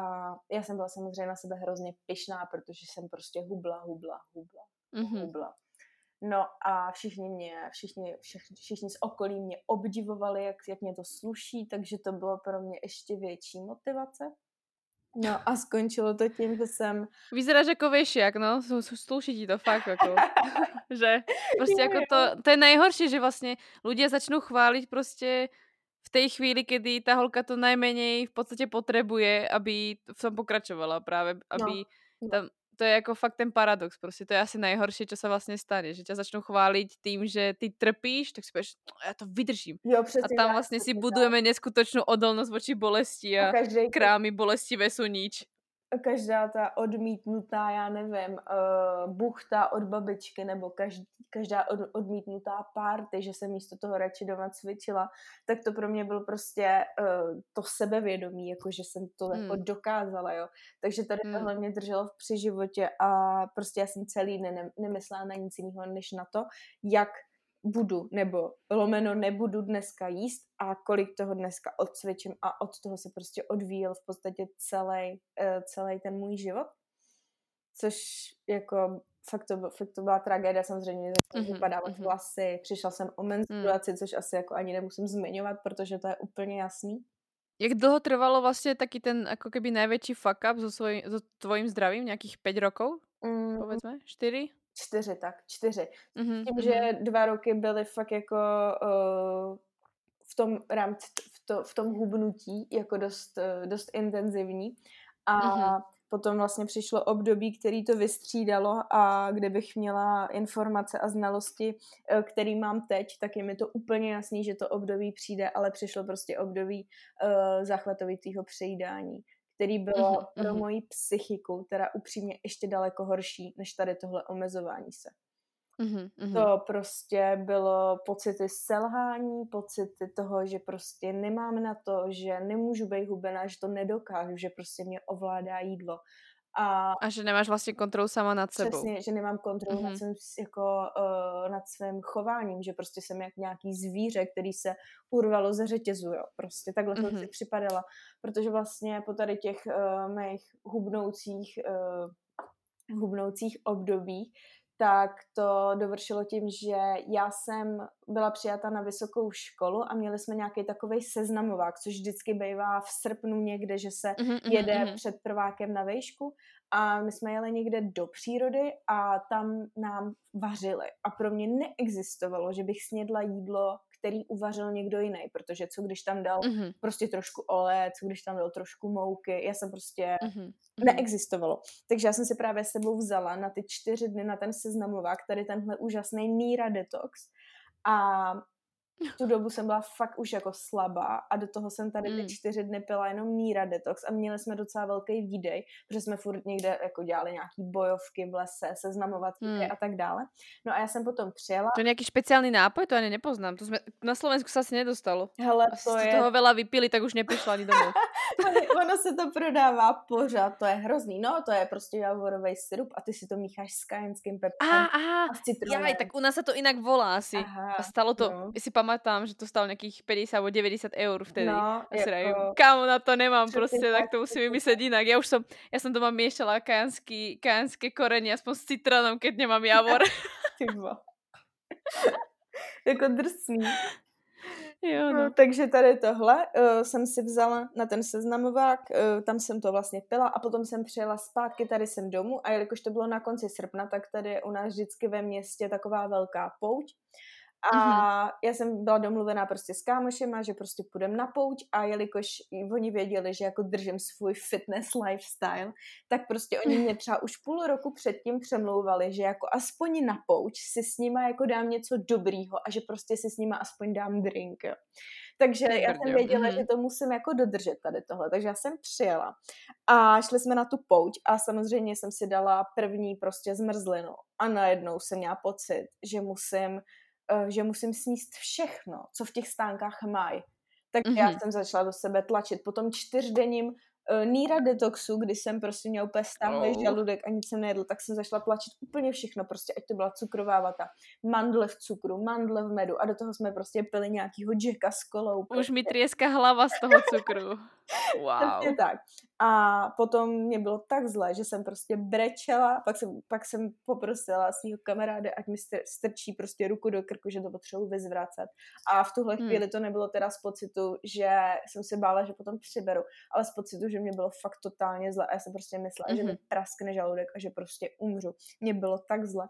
já jsem byla samozřejmě na sebe hrozně pyšná, protože jsem prostě hubla, hubla, hubla, mm-hmm. hubla. No a všichni mě, všichni, všichni, všichni z okolí mě obdivovali, jak, jak mě to sluší, takže to bylo pro mě ještě větší motivace. No a skončilo to tím, že jsem... Vyzeráš jako věšiak, no, sluší ti to fakt, jako, že prostě jako to, to je nejhorší, že vlastně lidé začnou chválit prostě v té chvíli, kdy ta holka to najmenej v podstatě potřebuje, aby v tom pokračovala právě, aby no, no. tam, to je jako fakt ten paradox, prostě to je asi nejhorší, co se vlastně stane, že tě začnou chválit tím, že ty trpíš, tak si pověš, no, já to vydržím. Jo, a tam vlastně si budujeme neskutečnou odolnost voči bolesti a, a každý... krámy bolestivé jsou nič každá ta odmítnutá, já nevím, uh, buchta od babičky nebo každý, každá od, odmítnutá párty, že jsem místo toho radši doma cvičila, tak to pro mě byl prostě uh, to sebevědomí, jako že jsem to jako hmm. jako dokázala, jo. Takže tady hmm. tohle mě drželo při životě a prostě já jsem celý den ne, nemyslela na nic jiného, než na to, jak budu nebo lomeno nebudu dneska jíst a kolik toho dneska odcvičím a od toho se prostě odvíjel v podstatě celý, eh, celý ten můj život. Což jako fakt to, fakt to byla tragédie, samozřejmě začala mm-hmm, vypadávat mm-hmm. vlasy, přišla jsem o menstruaci, mm. což asi jako ani nemusím zmiňovat, protože to je úplně jasný. Jak dlouho trvalo vlastně taky ten jako keby největší fuck up so, svoj, so tvojím zdravím? Nějakých pět rokov? Mm. Povedzme? Čtyři? Čtyři, tak čtyři. Mm-hmm, Tím, že mm-hmm. dva roky byly fakt jako uh, v tom rámci, v, to, v tom hubnutí jako dost, uh, dost intenzivní a mm-hmm. potom vlastně přišlo období, který to vystřídalo a kde bych měla informace a znalosti, uh, který mám teď, tak je mi to úplně jasný, že to období přijde, ale přišlo prostě období uh, zachvatovitého přejídání který bylo uh-huh, pro moji psychiku teda upřímně ještě daleko horší, než tady tohle omezování se. Mm-hmm, mm-hmm. To prostě bylo pocity selhání, pocity toho, že prostě nemám na to, že nemůžu být hubená, že to nedokážu, že prostě mě ovládá jídlo. A, a že nemáš vlastně kontrolu sama nad sebou. Přesně, že nemám kontrolu mm-hmm. nad, svým, jako, uh, nad svým chováním, že prostě jsem jak nějaký zvíře, který se urvalo ze řetězu, jo. Prostě takhle mm-hmm. jsem si připadala, protože vlastně po tady těch uh, mých hubnoucích, uh, hubnoucích obdobích tak to dovršilo tím, že já jsem byla přijata na vysokou školu a měli jsme nějaký takový seznamovák, což vždycky bývá v srpnu někde, že se mm-hmm, jede mm-hmm. před prvákem na vejšku a my jsme jeli někde do přírody a tam nám vařili a pro mě neexistovalo, že bych snědla jídlo, který uvařil někdo jiný, protože co když tam dal mm-hmm. prostě trošku oleje, co když tam dal trošku mouky, já jsem prostě mm-hmm. neexistovalo. Takže já jsem si právě s sebou vzala na ty čtyři dny na ten seznamovák tady tenhle úžasný Nira Detox a tu dobu jsem byla fakt už jako slabá a do toho jsem tady ty mm. čtyři dny pila jenom Míra Detox a měli jsme docela velký výdej, protože jsme furt někde jako dělali nějaký bojovky v lese, seznamovací mm. a tak dále. No a já jsem potom přijela. To je nějaký speciální nápoj? To ani nepoznám. To jsme, na Slovensku se asi nedostalo. Hele, to Asi je... toho veľa vypili, tak už neprišla ani domů. ono se to prodává pořád, to je hrozný. No, to je prostě javorový syrup a ty si to mícháš s kajenským peprem a, a, a s citronem. tak u nás se to jinak volá asi. Aha, a stalo to, no. si pamätám, že to stalo nejakých 50 alebo 90 eur vtedy. No, jako... kámo, na to nemám prostě, tak to musím vymyslet jinak. Ja už som, ja som doma miešala kajanský, kajanské korenie aspoň s citronom, keď nemám javor. Jako drsný. Jo, no. no. takže tady tohle uh, jsem si vzala na ten seznamovák, uh, tam jsem to vlastně pila a potom jsem přijela zpátky, tady jsem domů a jelikož to bylo na konci srpna, tak tady je u nás vždycky ve městě taková velká pouť a mm-hmm. já jsem byla domluvená prostě s kámošema, že prostě půjdem na pouť a jelikož oni věděli, že jako držím svůj fitness lifestyle, tak prostě oni mě třeba už půl roku předtím přemlouvali, že jako aspoň na pouč si s nima jako dám něco dobrýho a že prostě si s nima aspoň dám drink. Takže já jsem věděla, mm-hmm. že to musím jako dodržet tady tohle. Takže já jsem přijela a šli jsme na tu pouť a samozřejmě jsem si dala první prostě zmrzlinu a najednou jsem měla pocit, že musím že musím sníst všechno, co v těch stánkách mají. Tak mm-hmm. já jsem začala do sebe tlačit. Po tom čtyřdenním uh, Níra detoxu, kdy jsem prostě měl úplně stáhlý oh. žaludek a nic jsem nejedl, tak jsem začala tlačit úplně všechno, prostě ať to byla cukrová vata, mandle v cukru, mandle v medu a do toho jsme prostě pili nějakýho Jacka s kolou. Prostě. Už mi trieska hlava z toho cukru. Wow. tak. A potom mě bylo tak zle, že jsem prostě brečela, pak jsem, pak jsem poprosila svého kamaráda, ať mi strčí prostě ruku do krku, že to potřebuji vyzvracet. A v tuhle hmm. chvíli to nebylo teda z pocitu, že jsem se bála, že potom přiberu, ale z pocitu, že mě bylo fakt totálně zle a já jsem prostě myslela, mm-hmm. že mi mhm. praskne žaludek a že prostě umřu. Mě bylo tak zle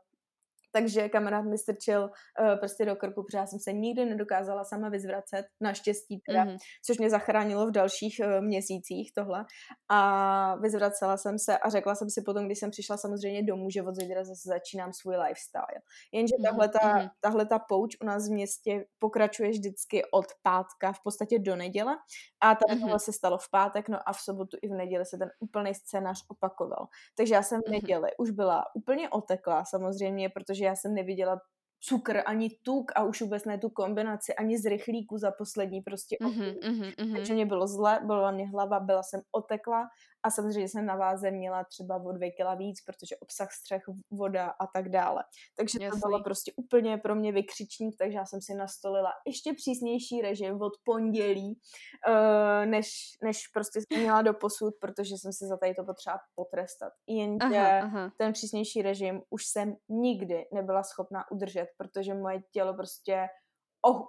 takže kamarád mi strčil uh, prostě do krku, protože já jsem se nikdy nedokázala sama vyzvracet, naštěstí teda, mm-hmm. což mě zachránilo v dalších uh, měsících tohle. A vyzvracela jsem se a řekla jsem si potom, když jsem přišla samozřejmě domů, že od zítra zase začínám svůj lifestyle. Jenže mm-hmm. tahle, ta, mm-hmm. tahle ta pouč u nás v městě pokračuje vždycky od pátka v podstatě do neděle a tady mm-hmm. se stalo v pátek, no a v sobotu i v neděli se ten úplný scénář opakoval. Takže já jsem v mhm. neděli mm-hmm. už byla úplně oteklá samozřejmě, protože já jsem neviděla cukr, ani tuk a už vůbec ne tu kombinaci, ani z rychlíku za poslední prostě mm-hmm, mm-hmm. Takže mě bylo zle, byla mě hlava, byla jsem otekla a samozřejmě jsem na váze měla třeba o dvě kila víc, protože obsah střech, voda a tak dále. Takže Jasný. to bylo prostě úplně pro mě vykřičník, takže já jsem si nastolila ještě přísnější režim od pondělí, uh, než, než prostě jsem měla do posud, protože jsem se za tady to potřeba potrestat. Jenže aha, aha. ten přísnější režim už jsem nikdy nebyla schopná udržet, protože moje tělo prostě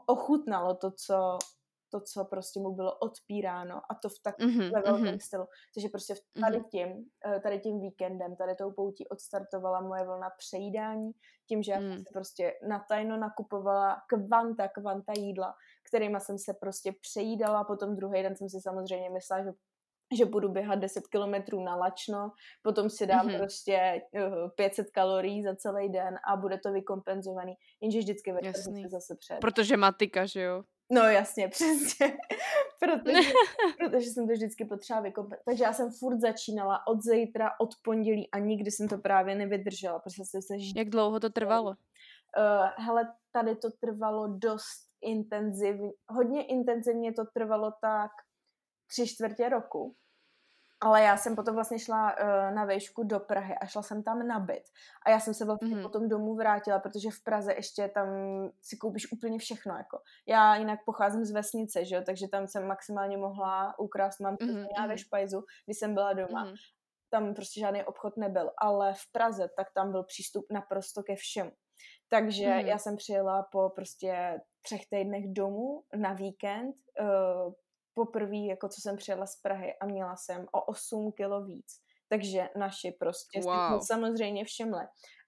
ochutnalo to, co to, co prostě mu bylo odpíráno a to v tak mm-hmm, velkém mm-hmm. stylu. Takže prostě tady mhm. tím, eh, tady tím víkendem, tady tou poutí odstartovala moje vlna přejídání, tím, že mm. já jsem si prostě natajno nakupovala kvanta, kvanta jídla, kterýma jsem se prostě přejídala, potom druhý den jsem si samozřejmě myslela, že že budu běhat 10 kilometrů na lačno, potom si dám mm-hmm. prostě uh, 500 kalorií za celý den a bude to vykompenzovaný, jenže vždycky večer se zase před. Protože matika, že jo? No jasně, přesně. protože, protože jsem to vždycky potřeba vykompenzovat. Takže já jsem furt začínala od zítra, od pondělí a nikdy jsem to právě nevydržela, protože jsem se Jak dlouho to trvalo? Uh, hele, tady to trvalo dost intenzivně, hodně intenzivně to trvalo tak tři čtvrtě roku. Ale já jsem potom vlastně šla uh, na vejšku do Prahy a šla jsem tam na byt. A já jsem se vlastně mm-hmm. potom domů vrátila, protože v Praze ještě tam si koupíš úplně všechno. Jako. Já jinak pocházím z vesnice, že jo? takže tam jsem maximálně mohla ukrást, mám to mm-hmm. ve špajzu, když jsem byla doma. Mm-hmm. Tam prostě žádný obchod nebyl, ale v Praze tak tam byl přístup naprosto ke všemu. Takže mm-hmm. já jsem přijela po prostě třech týdnech domů na víkend, uh, poprvé, jako co jsem přijela z Prahy a měla jsem o 8 kilo víc. Takže naši prostě wow. samozřejmě všimli.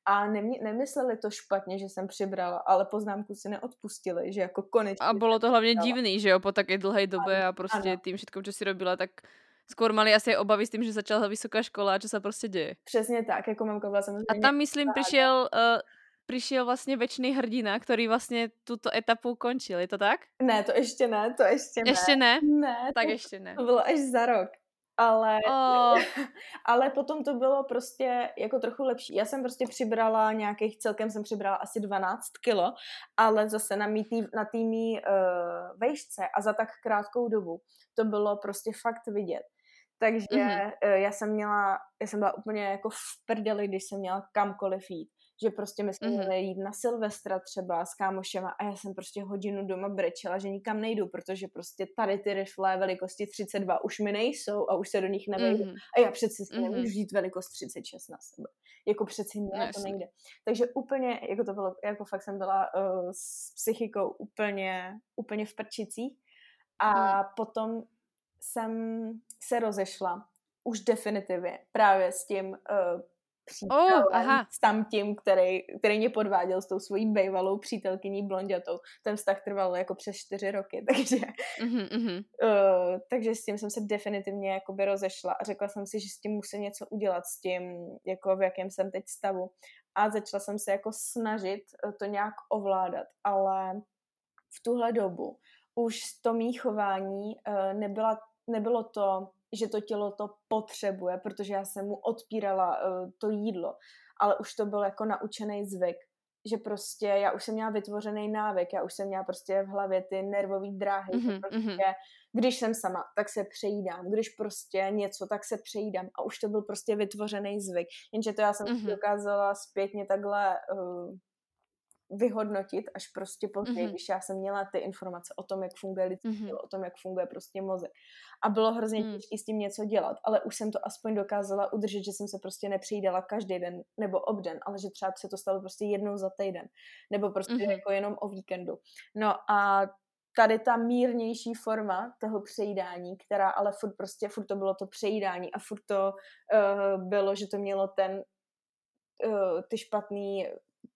A nemě, nemysleli to špatně, že jsem přibrala, ale poznámku si neodpustili, že jako konečně. A bylo to hlavně divný, že jo, po také dlhé době a prostě ano. tým všetkom, co si robila, tak skôr mali asi obavy s tým, že začala vysoká škola a čo sa prostě děje. Přesně tak, jako mamka byla samozřejmě. A tam myslím přišel uh, přišel vlastně večný hrdina, který vlastně tuto etapu končil, je to tak? Ne, to ještě ne, to ještě ne. Ještě ne? Ne. Tak to, ještě ne. To bylo až za rok. Ale, oh. ale potom to bylo prostě jako trochu lepší. Já jsem prostě přibrala nějakých, celkem jsem přibrala asi 12 kilo, ale zase na, mý tý, na týmí uh, vejšce a za tak krátkou dobu to bylo prostě fakt vidět. Takže mm-hmm. já jsem měla, já jsem byla úplně jako v prdeli, když jsem měla kamkoliv jít že prostě my jsme mm-hmm. měli jít na Silvestra třeba s kámošema a já jsem prostě hodinu doma brečela, že nikam nejdu, protože prostě tady ty rifle velikosti 32 už mi nejsou a už se do nich nevejdu. Mm-hmm. A já přeci mm-hmm. nemůžu žít velikost 36 na sebe. Jako přeci ne, no, to nejde. Takže úplně, jako to bylo, jako fakt jsem byla uh, s psychikou úplně, úplně v prčicích. A mm. potom jsem se rozešla už definitivně právě s tím uh, přítelem, oh, aha. s tam tím, který, který mě podváděl s tou svojí bejvalou přítelkyní blondětou. Ten vztah trval jako přes čtyři roky, takže, mm-hmm. uh, takže s tím jsem se definitivně jakoby rozešla a řekla jsem si, že s tím musím něco udělat, s tím, jako v jakém jsem teď stavu. A začala jsem se jako snažit eh, to nějak ovládat, ale v tuhle dobu už to mý chování uh, nebyla, nebylo to že to tělo to potřebuje, protože já jsem mu odpírala uh, to jídlo, ale už to byl jako naučený zvyk, že prostě já už jsem měla vytvořený návyk, já už jsem měla prostě v hlavě ty nervové dráhy, mm-hmm, že mhm, prostě mm-hmm. když jsem sama, tak se přejídám, když prostě něco, tak se přejídám a už to byl prostě vytvořený zvyk, jenže to já jsem mm-hmm. dokázala zpětně takhle uh, vyhodnotit až prostě později, mm-hmm. když já jsem měla ty informace o tom, jak funguje lidský mm-hmm. tělo, o tom, jak funguje prostě mozek. A bylo hrozně mm. těžké s tím něco dělat, ale už jsem to aspoň dokázala udržet, že jsem se prostě nepřijídala každý den nebo obden, ale že třeba se to stalo prostě jednou za týden, nebo prostě mm-hmm. jako jenom o víkendu. No a tady ta mírnější forma toho přejídání, která ale furt prostě, furt to bylo to přejídání a furt to uh, bylo, že to mělo ten uh, ty špatný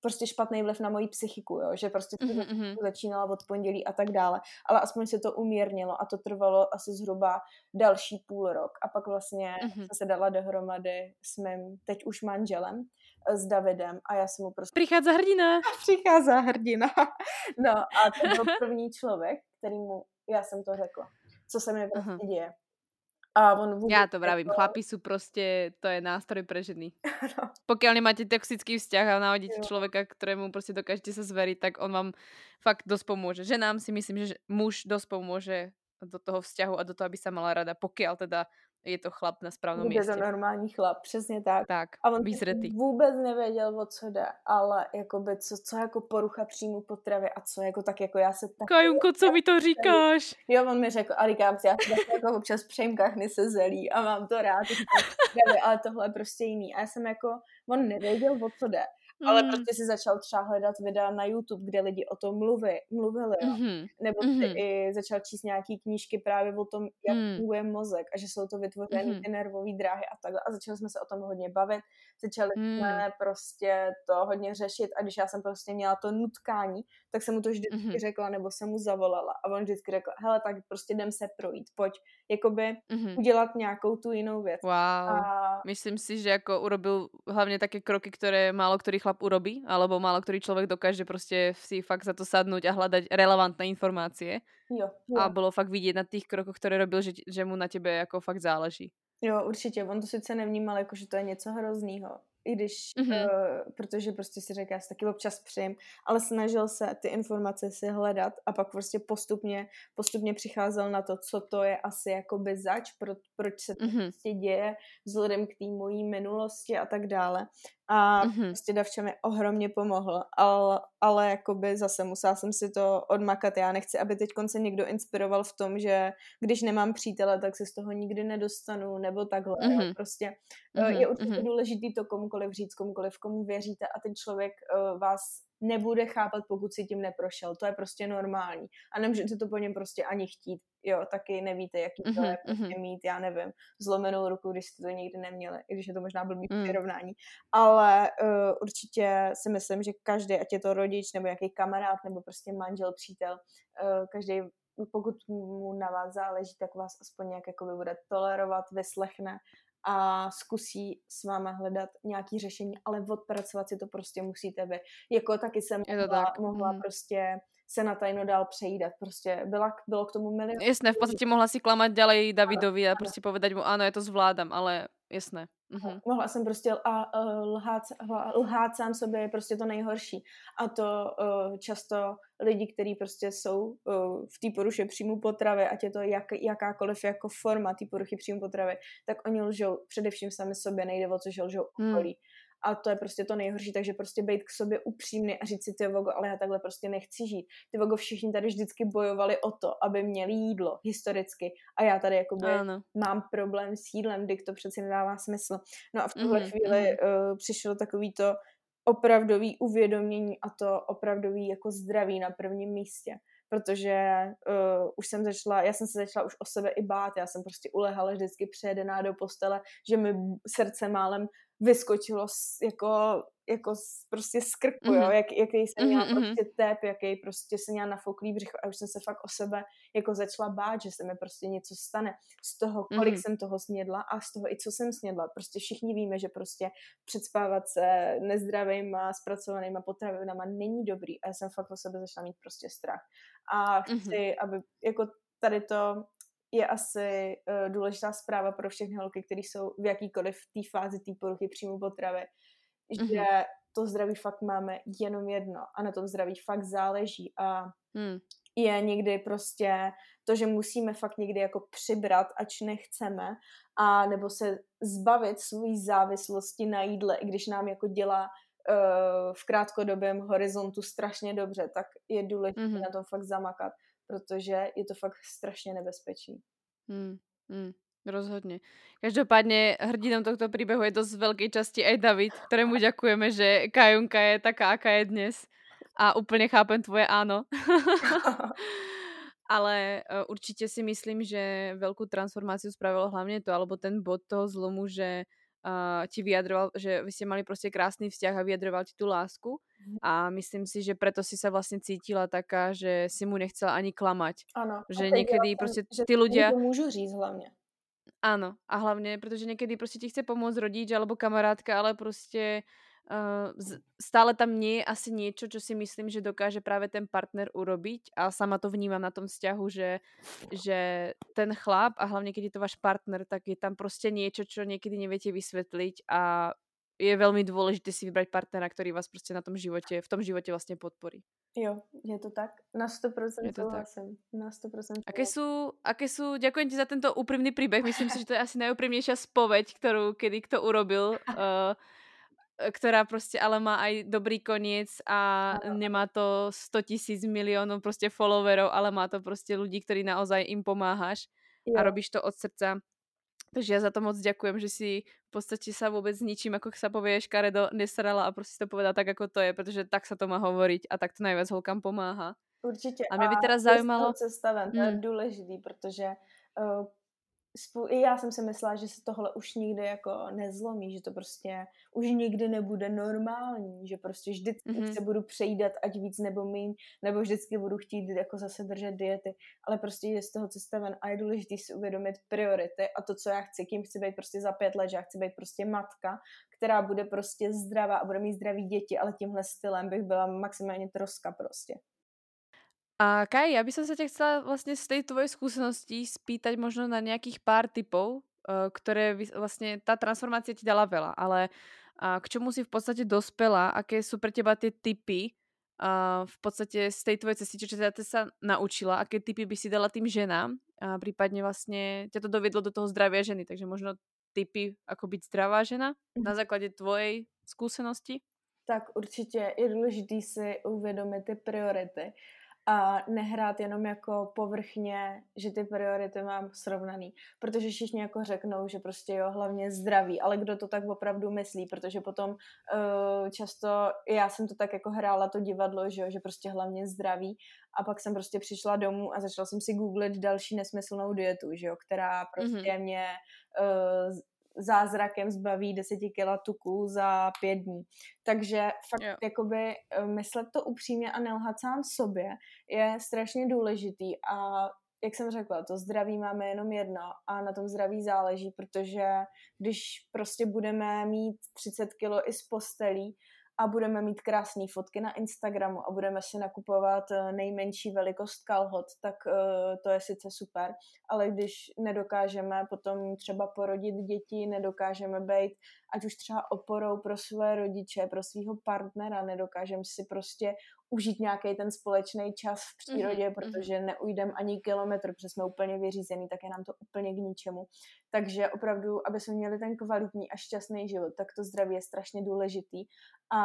prostě špatný vliv na moji psychiku, jo? že prostě to mm-hmm. začínala od pondělí a tak dále, ale aspoň se to umírnilo a to trvalo asi zhruba další půl rok a pak vlastně mm-hmm. jsem se dala dohromady s mým teď už manželem, eh, s Davidem a já jsem mu prostě... Přichází hrdina. Přichází hrdina. no a to byl první člověk, kterýmu já jsem to řekla, co se mi prostě uh-huh. děje. A on vůbec Já to vravím, jako... chlapi sú prostě, to je nástroj pre ženy. no. Pokiaľ nemáte toxický vzťah a nahodíte človeka, ktorému prostě dokážete sa zveriť, tak on vám fakt dosť pomôže. Ženám si myslím, že muž dosť pomôže do toho vzťahu a do toho, aby sa mala rada, pokiaľ teda je to chlap na správnom místě. Je to normální chlap, přesně tak. Tak, a on výzretý. vůbec nevěděl, o co jde, ale jakoby co, co jako porucha příjmu potravy a co jako tak jako já se tak... Kajunko, co mi to říkáš? Jo, on mi řekl, a říkám si, já si jako občas přejím kachny se zelí a mám to rád, ale tohle je prostě jiný. A já jsem jako, on nevěděl, o co jde. Mm. Ale prostě si začal třeba hledat videa na YouTube, kde lidi o tom mluví, mluvili. Mm-hmm. Nebo si mm-hmm. i začal číst nějaký knížky právě o tom, jak mm. funguje mozek a že jsou to vytvořené mm-hmm. ty nervové dráhy a takhle. A začali jsme se o tom hodně bavit. Začali mm. jsme prostě to hodně řešit a když já jsem prostě měla to nutkání, tak jsem mu to vždycky mm-hmm. řekla nebo jsem mu zavolala a on vždycky řekl, hele, tak prostě jdem se projít, pojď, jakoby mm-hmm. udělat nějakou tu jinou věc. Wow. A... Myslím si, že jako urobil hlavně také kroky, které málo který chlap urobí, alebo málo který člověk dokáže prostě si fakt za to sadnout a hledat relevantné informácie. Jo, jo. A bylo fakt vidět na těch krokoch, které robil, že, že mu na tebe jako fakt záleží. Jo, určitě. On to sice nevnímal jako, že to je něco hroznýho, i když, mm-hmm. uh, protože prostě si říká, já si taky občas přijím, ale snažil se ty informace si hledat a pak prostě postupně, postupně přicházel na to, co to je asi jakoby zač, pro, proč se to mm-hmm. prostě děje vzhledem k té mojí minulosti a tak dále. A mm-hmm. prostě Davča mi ohromně pomohl, ale, ale jakoby zase musela jsem si to odmakat. Já nechci, aby teď se někdo inspiroval v tom, že když nemám přítele, tak se z toho nikdy nedostanu, nebo takhle. Mm-hmm. Prostě mm-hmm. je určitě mm-hmm. důležitý to komukoliv říct, komukoliv, komu věříte a ten člověk uh, vás nebude chápat, pokud si tím neprošel. To je prostě normální. A nemůžete to po něm prostě ani chtít. Jo, taky nevíte, jaký to mm-hmm, je prostě mít, já nevím, zlomenou ruku, když jste to nikdy neměli, i když je to možná blbý mm. přirovnání. Ale uh, určitě si myslím, že každý, ať je to rodič, nebo nějaký kamarád, nebo prostě manžel, přítel, uh, každý pokud mu na vás záleží, tak vás aspoň nějak jako bude tolerovat, vyslechne a zkusí s váma hledat nějaký řešení, ale odpracovat si to prostě musíte vy. Jako taky jsem mohla, tak. mohla mm. prostě se na tajno dál přejídat. Prostě byla, bylo k tomu milion... Jasné, v podstatě mohla si klamat ďalej Davidovi a prostě povedať mu, ano, já to zvládám, ale jasné. Mhm. Mohla jsem prostě a, uh, lhát, lhát sám sobě je prostě to nejhorší. A to uh, často lidi, kteří prostě jsou uh, v té poruše příjmu potravy, ať je to jak, jakákoliv jako forma té poruchy příjmu potravy, tak oni lžou především sami sobě, nejde o co, že lžou okolí. Hmm a to je prostě to nejhorší, takže prostě být k sobě upřímný a říct si ty vogo, ale já takhle prostě nechci žít. Ty vogo všichni tady vždycky bojovali o to, aby měli jídlo historicky a já tady jakoby ano. mám problém s jídlem, kdy to přeci nedává smysl. No a v tuhle mm-hmm. chvíli uh, přišlo takový to opravdový uvědomění a to opravdový jako zdraví na prvním místě protože uh, už jsem začala, já jsem se začala už o sebe i bát, já jsem prostě ulehala vždycky přejedená do postele, že mi srdce málem vyskočilo jako, jako prostě z krku, mm-hmm. jo, jak, jaký jsem měla mm-hmm. prostě tep, jaký prostě jsem měla nafouklý břicho a už jsem se fakt o sebe jako začala bát, že se mi prostě něco stane z toho, kolik mm-hmm. jsem toho snědla a z toho i co jsem snědla. Prostě všichni víme, že prostě předspávat se nezdravýma, zpracovanýma potravinama není dobrý a já jsem fakt o sebe začala mít prostě strach. A chci, mm-hmm. aby jako tady to je asi uh, důležitá zpráva pro všechny holky, které jsou v jakýkoliv té fázi té poruchy příjmu potravy, mm-hmm. že to zdraví fakt máme jenom jedno a na tom zdraví fakt záleží a mm. je někdy prostě to, že musíme fakt někdy jako přibrat, ač nechceme, a nebo se zbavit svojí závislosti na jídle, i když nám jako dělá uh, v krátkodobém horizontu strašně dobře, tak je důležité mm-hmm. na tom fakt zamakat protože je to fakt strašně nebezpečí. Hmm, hmm. Rozhodne. Každopádne hrdinom tohto príbehu je dosť veľkej časti aj David, ktorému ďakujeme, že Kajunka je taká, aká je dnes. A úplne chápem tvoje áno. Ale uh, určite si myslím, že veľkú transformáciu spravilo hlavne to, alebo ten bod toho zlomu, že uh, ti vyjadroval, že vy ste mali prostě krásný vzťah a vyjadroval ti tu lásku mhm. a myslím si, že preto si sa vlastně cítila taká, že si mu nechcela ani klamať. Ano. Že někdy prostě ty ľudia... To můžu říct hlavně. Ano, a hlavně, protože někdy prostě ti chce pomôcť rodič alebo kamarádka, ale prostě uh, stále tam nie je asi niečo, čo si myslím, že dokáže práve ten partner urobiť a sama to vnímam na tom vzťahu, že, že ten chlap a hlavne keď je to váš partner, tak je tam prostě niečo, čo niekedy neviete vysvetliť a je veľmi dôležité si vybrať partnera, ktorý vás prostě na tom živote, v tom živote vlastně podporí. Jo, je to tak. Na 100% je to souhlasím. Tak. Na 100% Aké sú, aké sú, ďakujem ti za tento úprimný príbeh. Myslím si, že to je asi najúprimnejšia spoveď, ktorú kedy kto urobil. Uh, E, ktorá prostě ale má aj dobrý koniec a nemá to 100 tisíc miliónov prostě followerov, ale má to prostě ľudí, ktorí naozaj im pomáhaš jo. a robíš to od srdca. Takže ja za to moc ďakujem, že si v podstate sa vôbec ničím, ako sa povie škaredo, nestarala a prostě to povedala tak, ako to je, protože tak sa to má hovoriť a tak to najviac holkám pomáha. Určitě. A mě by teda zajímalo... cesta ven, to je hmm. důležitý, protože uh, i já jsem si myslela, že se tohle už nikdy jako nezlomí, že to prostě už nikdy nebude normální, že prostě vždycky mm-hmm. se budu přejídat, ať víc nebo míň, nebo vždycky budu chtít jako zase držet diety, ale prostě je z toho cesta ven a je důležité si uvědomit priority a to, co já chci, kým chci být prostě za pět let, že já chci být prostě matka, která bude prostě zdravá a bude mít zdraví děti, ale tímhle stylem bych byla maximálně troska prostě. A Kaj, ja by som sa ťa chcela vlastne z tej tvojej skúsenosti spýtať možno na nejakých pár typov, uh, ktoré vy, vlastne tá transformácia ti dala veľa, ale a k čomu si v podstate dospela, aké sú pre teba tie typy v podstate z tej tvojej cesty, čo teda sa naučila, aké typy by si dala tým ženám a prípadne vlastne ťa to dovedlo do toho zdravia ženy, takže možno typy, ako byť zdravá žena na mhm. základe tvojej skúsenosti? Tak určitě je důležité si uvědomit ty priority a nehrát jenom jako povrchně, že ty priority mám srovnaný. Protože všichni jako řeknou, že prostě jo, hlavně zdraví, ale kdo to tak opravdu myslí, protože potom uh, často, já jsem to tak jako hrála to divadlo, že jo, že prostě hlavně zdraví a pak jsem prostě přišla domů a začala jsem si googlit další nesmyslnou dietu, že jo, která prostě mm-hmm. mě uh, zázrakem zbaví 10 kg tuku za pět dní. Takže fakt jo. jakoby eh, myslet to upřímně a nelhat sám sobě je strašně důležitý a jak jsem řekla, to zdraví máme jenom jedno a na tom zdraví záleží, protože když prostě budeme mít 30 kilo i z postelí a budeme mít krásné fotky na Instagramu a budeme si nakupovat eh, nejmenší velikost kalhot, tak uh, to je sice super, ale když nedokážeme potom třeba porodit děti, nedokážeme být ať už třeba oporou pro své rodiče, pro svého partnera, nedokážeme si prostě užít nějaký ten společný čas v přírodě, mm-hmm. protože neujdem ani kilometr, protože jsme úplně vyřízený, tak je nám to úplně k ničemu. Takže opravdu, aby jsme měli ten kvalitní a šťastný život, tak to zdraví je strašně důležitý. A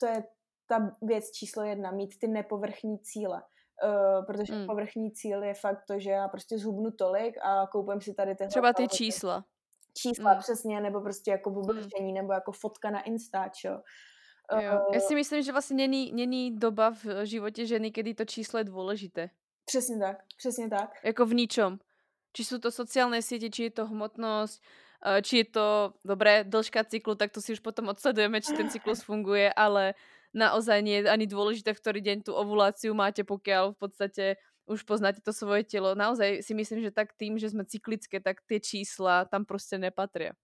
to je ta věc číslo jedna, mít ty nepovrchní cíle. Uh, protože mm. povrchní cíl je fakt to, že já prostě zhubnu tolik a koupím si tady tyhle Třeba ty čísla. Čísla mm. přesně, nebo prostě jako bublšení, mm. nebo jako fotka na Instač, jo. Jo. Já si myslím, že vlastně není, není doba v životě ženy, kdy to číslo je důležité. Přesně tak, přesně tak. Jako v ničom. Či jsou to sociální sítě, či je to hmotnost, eh, či je to, dobré, dĺžka cyklu, tak to si už potom odsledujeme, či ten cyklus funguje, ale naozaj nie je ani dôležité, v ktorý deň tú ovuláciu máte, pokiaľ v podstate už poznáte to svoje telo. Naozaj si myslím, že tak tým, že jsme cyklické, tak ty čísla tam prostě nepatří.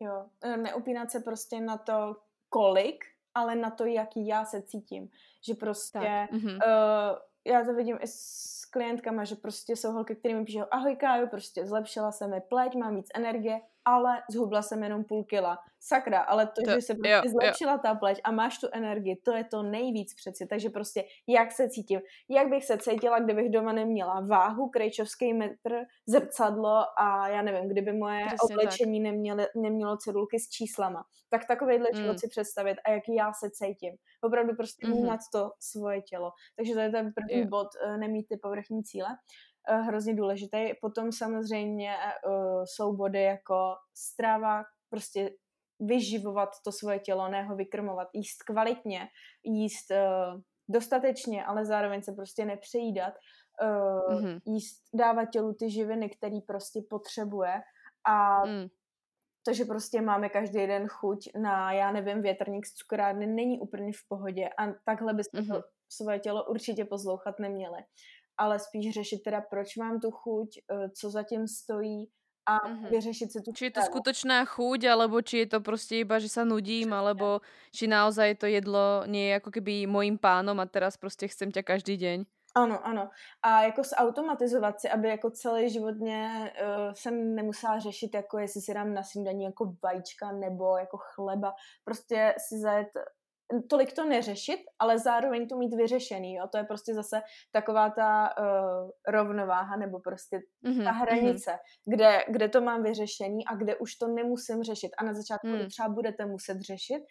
Jo, neupínat se prostě na to, kolik, ale na to, jaký já se cítím. Že prostě tak. uh, já to vidím i s klientkama, že prostě jsou holky, kterými píšou ahoj Kájo, prostě zlepšila se mi pleť, mám víc energie, ale zhubla jsem jenom půl kila. Sakra, ale to, to že se prostě jo, zlepšila jo. ta pleť a máš tu energii, to je to nejvíc přeci. Takže prostě jak se cítím, jak bych se cítila, kdybych doma neměla váhu, krejčovský metr, zrcadlo a já nevím, kdyby moje Přesně oblečení nemělo, nemělo cedulky s číslama. Tak takovýhle mm. život si představit a jak já se cítím. Opravdu prostě mm-hmm. to svoje tělo. Takže to je ten první jo. bod, eh, nemít ty povrchní cíle. Eh, hrozně důležitý. Potom samozřejmě uh, jsou body jako strava, prostě vyživovat to svoje tělo, ne ho vykrmovat, jíst kvalitně, jíst uh, dostatečně, ale zároveň se prostě nepřejídat, mm-hmm. jíst, dávat tělu ty živiny, který prostě potřebuje a mm. to, že prostě máme každý den chuť na, já nevím, větrník z cukrárny, není úplně v pohodě a takhle bychom mm-hmm. to svoje tělo určitě poslouchat neměli ale spíš řešit teda, proč mám tu chuť, eh, co zatím stojí a mm-hmm. vyřešit si tu Či je to skutočná chuť, alebo či je to prostě iba, že sa nudím, Přesně. alebo či naozaj to jedlo nie je jako keby mojím pánom a teraz prostě chcem ťa každý deň. Ano, ano. A jako zautomatizovat si, aby jako celý životně uh, jsem nemusela řešit, jako jestli si dám na snídaní jako vajíčka nebo jako chleba. Prostě si zajet tolik to neřešit, ale zároveň to mít vyřešený, jo. To je prostě zase taková ta uh, rovnováha nebo prostě mm-hmm, ta hranice, mm-hmm. kde, kde to mám vyřešený a kde už to nemusím řešit. A na začátku mm. to třeba budete muset řešit,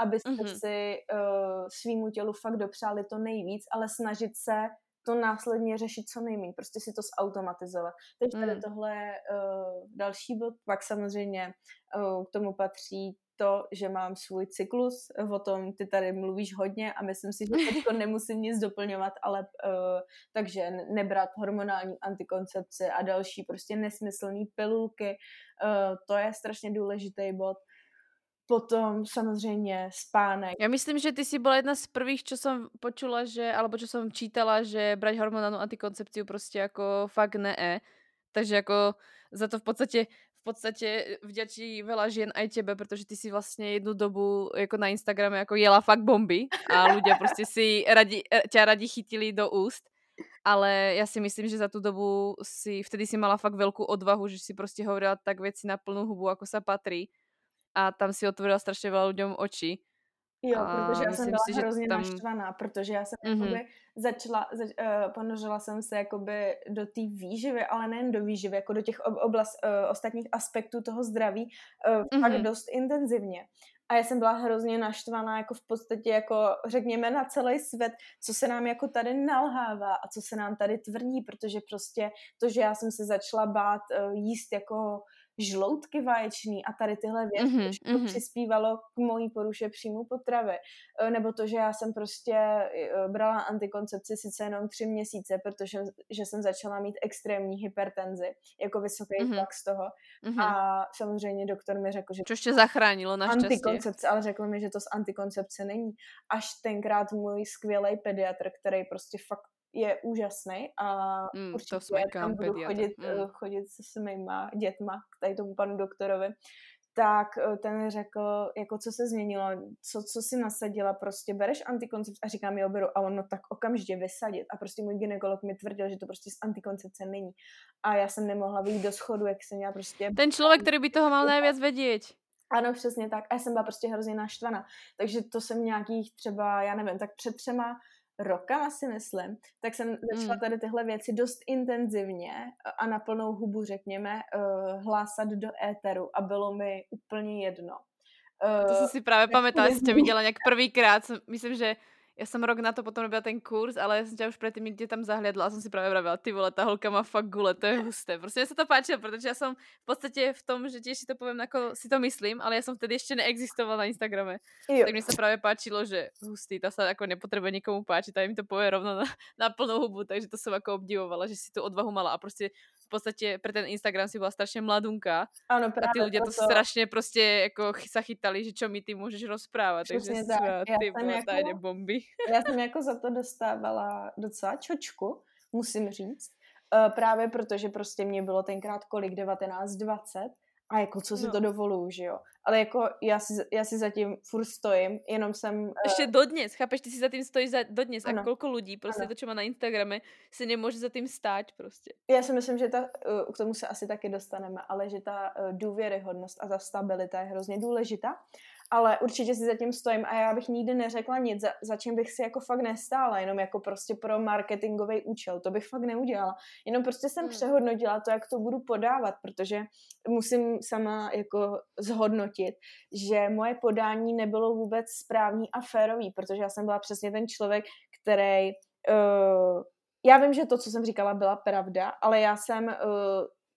abyste mm-hmm. si uh, svýmu tělu fakt dopřáli to nejvíc, ale snažit se to následně řešit co nejméně, prostě si to zautomatizovat. Takže tady mm. tohle je uh, další bod, pak samozřejmě uh, k tomu patří to, že mám svůj cyklus, o tom ty tady mluvíš hodně a myslím si, že teďko nemusím nic doplňovat, ale uh, takže nebrat hormonální antikoncepce a další prostě nesmyslné pilulky, uh, to je strašně důležitý bod. Potom samozřejmě spánek. Já myslím, že ty si byla jedna z prvých, čo jsem počula, že, alebo čo jsem čítala, že brať hormonálnu antikoncepciu prostě jako fakt ne. Takže jako za to v podstatě podstate vďačí veľa žien aj tebe, protože ty si vlastně jednu dobu jako na Instagrame jako jela fakt bomby a ľudia prostě si radi, e, ťa radi chytili do úst. Ale já si myslím, že za tu dobu si, vtedy si mala fakt velkou odvahu, že si prostě hovorila tak věci na plnou hubu, ako sa patrí. a tam si otvorila strašně veľa ľuďom oči. Jo, a protože já jsem byla si, hrozně tam... naštvaná, protože já jsem mm-hmm. jakoby začala, zač, uh, ponořila jsem se jakoby do té výživy, ale nejen do výživy, jako do těch oblast, uh, ostatních aspektů toho zdraví, uh, mm-hmm. fakt dost intenzivně. A já jsem byla hrozně naštvaná, jako v podstatě, jako řekněme na celý svět, co se nám jako tady nalhává a co se nám tady tvrdí, protože prostě to, že já jsem se začala bát uh, jíst jako žloutky vaječný a tady tyhle věci, mm-hmm, to mm-hmm. přispívalo k mojí poruše příjmu potravy. E, nebo to, že já jsem prostě e, brala antikoncepci sice jenom tři měsíce, protože že jsem začala mít extrémní hypertenzi, jako vysoký mm-hmm. tlak z toho. Mm-hmm. A samozřejmě doktor mi řekl, že... To ještě zachránilo naštěstí. Antikoncepce, ale řekl mi, že to z antikoncepce není. Až tenkrát můj skvělý pediatr, který prostě fakt je úžasný a mm, určitě to tam budu chodit, mm. chodit se svýma dětma k tady tomu panu doktorovi, tak eh, ten řekl, jako co se změnilo, co, co si nasadila, prostě bereš antikoncepci a říkám, jo, beru a ono tak okamžitě vysadit a prostě můj ginekolog mi tvrdil, že to prostě z antikoncepce není a já jsem nemohla vyjít do schodu, jak jsem měla prostě... Ten člověk, který by toho mal nejvíc vědět. Ano, přesně tak. A já jsem byla prostě hrozně naštvaná. Takže to jsem nějakých třeba, já nevím, tak před třema rokama si myslím, tak jsem začala mm. tady tyhle věci dost intenzivně a na plnou hubu, řekněme, uh, hlásat do éteru a bylo mi úplně jedno. Uh, to jsem si právě pamätala, že tě viděla nějak prvýkrát, myslím, že ja som rok na to potom robila ten kurz, ale ja som ťa už predtým niekde tam zahliadla a som si práve vravila, ty vole, tá holka má fakt gule, to je husté. Prostě mne sa to páčilo, protože ja som v podstate v tom, že si to poviem, ako si to myslím, ale ja som vtedy ešte neexistovala na Instagrame. Jo. Tak mi sa práve páčilo, že hustý, ta sa ako nepotrebuje nikomu páčiť, tak mi to povie rovno na, na plnou hubu, takže to som ako obdivovala, že si tu odvahu mala a prostě v podstate pre ten Instagram si bola strašne mladunka. Áno, práve. A tí ľudia to, to strašne proste ako sa chytali, že čo mi ty môžeš rozprávať. Přesně takže tak. Já ty jsem jako, bomby. Já jsem jako za to dostávala docela čočku, musím říct. Uh, právě protože prostě mě bylo tenkrát kolik, 19, 20 a jako co si no. to dovoluju, že jo. Ale jako já si, já si zatím furt stojím, jenom jsem... Ještě uh... dodnes, chápeš, ty si za tím stojíš za, dodnes ano. a kolko lidí prostě ano. to, čo má na Instagrame, si nemůže za tím stát prostě. Já si myslím, že ta, uh, k tomu se asi taky dostaneme, ale že ta uh, důvěryhodnost a ta stabilita je hrozně důležitá ale určitě si zatím stojím a já bych nikdy neřekla nic, za, za čím bych si jako fakt nestála, jenom jako prostě pro marketingový účel, to bych fakt neudělala. Jenom prostě jsem hmm. přehodnotila to, jak to budu podávat, protože musím sama jako zhodnotit, že moje podání nebylo vůbec správný a férový, protože já jsem byla přesně ten člověk, který uh, já vím, že to, co jsem říkala, byla pravda, ale já jsem uh,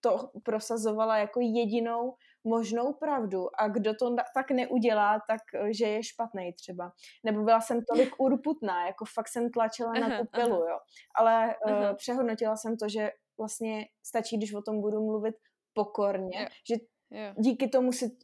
to prosazovala jako jedinou možnou pravdu. A kdo to tak neudělá, tak eh, že je špatný třeba. Nebo byla jsem tolik urputná, jako fakt jsem tlačila na tu pilu, jo. Ale uh, přehodnotila jsem to, že vlastně stačí, když o tom budu mluvit pokorně, že díky tomu si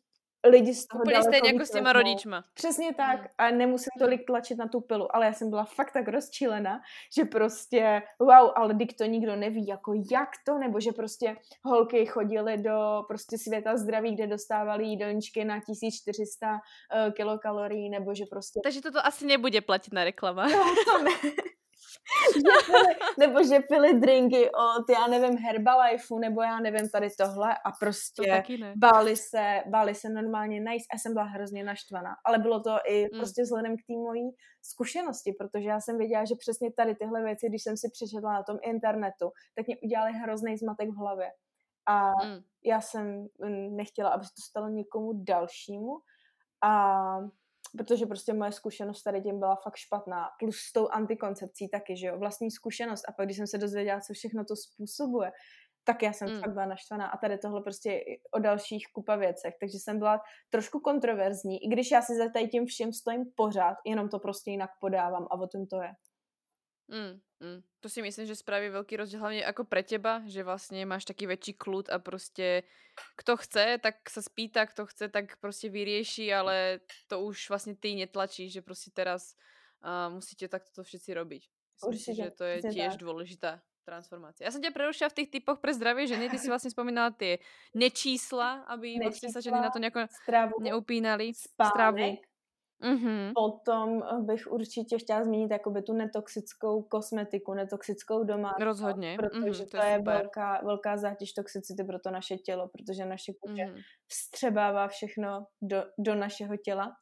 lidi z toho Úplně stejně jako s těma rodičma. Přesně tak hmm. a nemusím tolik tlačit na tu pilu, ale já jsem byla fakt tak rozčílená, že prostě wow, ale dik to nikdo neví, jako jak to, nebo že prostě holky chodily do prostě světa zdraví, kde dostávali jídelníčky na 1400 uh, eh, kilokalorií, nebo že prostě... Takže toto asi nebude platit na reklama. No, to ne. že pili, nebo že pili drinky od, já nevím, Herbalifeu, nebo já nevím, tady tohle a prostě to báli se, báli se normálně najíst a jsem byla hrozně naštvaná. Ale bylo to i mm. prostě vzhledem k té mojí zkušenosti, protože já jsem věděla, že přesně tady tyhle věci, když jsem si přečetla na tom internetu, tak mě udělali hrozný zmatek v hlavě. A mm. já jsem nechtěla, aby se to stalo někomu dalšímu. A protože prostě moje zkušenost tady tím byla fakt špatná, plus s tou antikoncepcí taky, že jo, vlastní zkušenost a pak když jsem se dozvěděla, co všechno to způsobuje, tak já jsem mm. fakt byla naštvaná a tady tohle prostě o dalších kupa věcech, takže jsem byla trošku kontroverzní, i když já si za tady tím všem stojím pořád, jenom to prostě jinak podávám a o tom to je. Mm, mm. To si myslím, že spraví velký rozdíl hlavně jako pre teba, že vlastně máš taký väčší klud a prostě kto chce, tak se spýta, kto chce, tak prostě vyrieší, ale to už vlastně ty netlačíš, že prostě teraz uh, musíte takto to všetci robiť. Myslím Určitě, si, že to je tiež tak. dôležitá transformácia. Já jsem tě prerušila v těch typoch pre zdravie ženy, ty si vlastně spomínala ty nečísla, aby nečísla, vlastně sa ženy na to nejako neupínali. Spánek, Stravu Mm-hmm. Potom bych určitě chtěla zmínit jakoby tu netoxickou kosmetiku, netoxickou domácnost. Rozhodně. Protože mm, to, to je, je velká, velká zátěž toxicity pro to naše tělo, protože naše kůže mm. vstřebává všechno do, do našeho těla.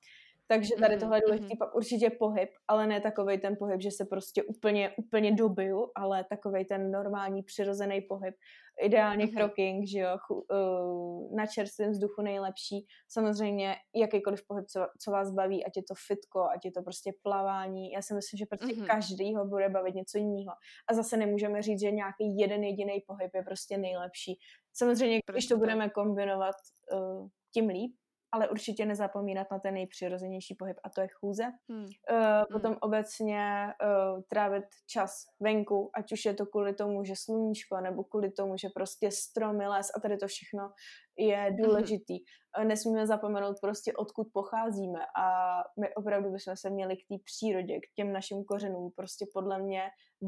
Takže tady tohle je důležitý, mm-hmm. pak určitě pohyb, ale ne takový ten pohyb, že se prostě úplně, úplně dobiju, ale takový ten normální přirozený pohyb. Ideálně mm-hmm. kroking, že jo, uh, na čerstvém vzduchu nejlepší. Samozřejmě jakýkoliv pohyb, co, co vás baví, ať je to fitko, ať je to prostě plavání. Já si myslím, že prostě mm-hmm. každý ho bude bavit něco jiného. A zase nemůžeme říct, že nějaký jeden jediný pohyb je prostě nejlepší. Samozřejmě, když to budeme kombinovat, uh, tím líp, ale určitě nezapomínat na ten nejpřirozenější pohyb a to je chůze. Hmm. Uh, potom hmm. obecně uh, trávit čas venku, ať už je to kvůli tomu, že sluníčko, nebo kvůli tomu, že prostě stromy, les a tady to všechno je hmm. důležitý. Hmm. Nesmíme zapomenout prostě odkud pocházíme a my opravdu bychom se měli k té přírodě, k těm našim kořenům prostě podle mě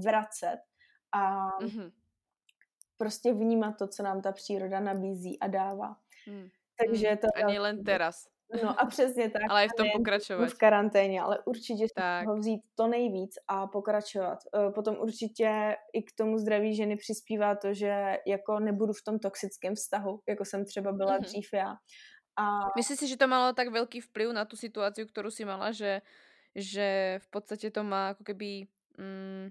vracet a hmm. prostě vnímat to, co nám ta příroda nabízí a dává. Hmm. Takže mm, to... Ani len teraz. No a přesně tak. ale i v tom pokračovat. V karanténě, ale určitě tak. ho vzít to nejvíc a pokračovat. E, potom určitě i k tomu zdraví ženy přispívá to, že jako nebudu v tom toxickém vztahu, jako jsem třeba byla mm-hmm. dřív já. A... Myslíš si, že to malo tak velký vplyv na tu situaci, kterou si mala, že, že v podstatě to má jako keby... Mm,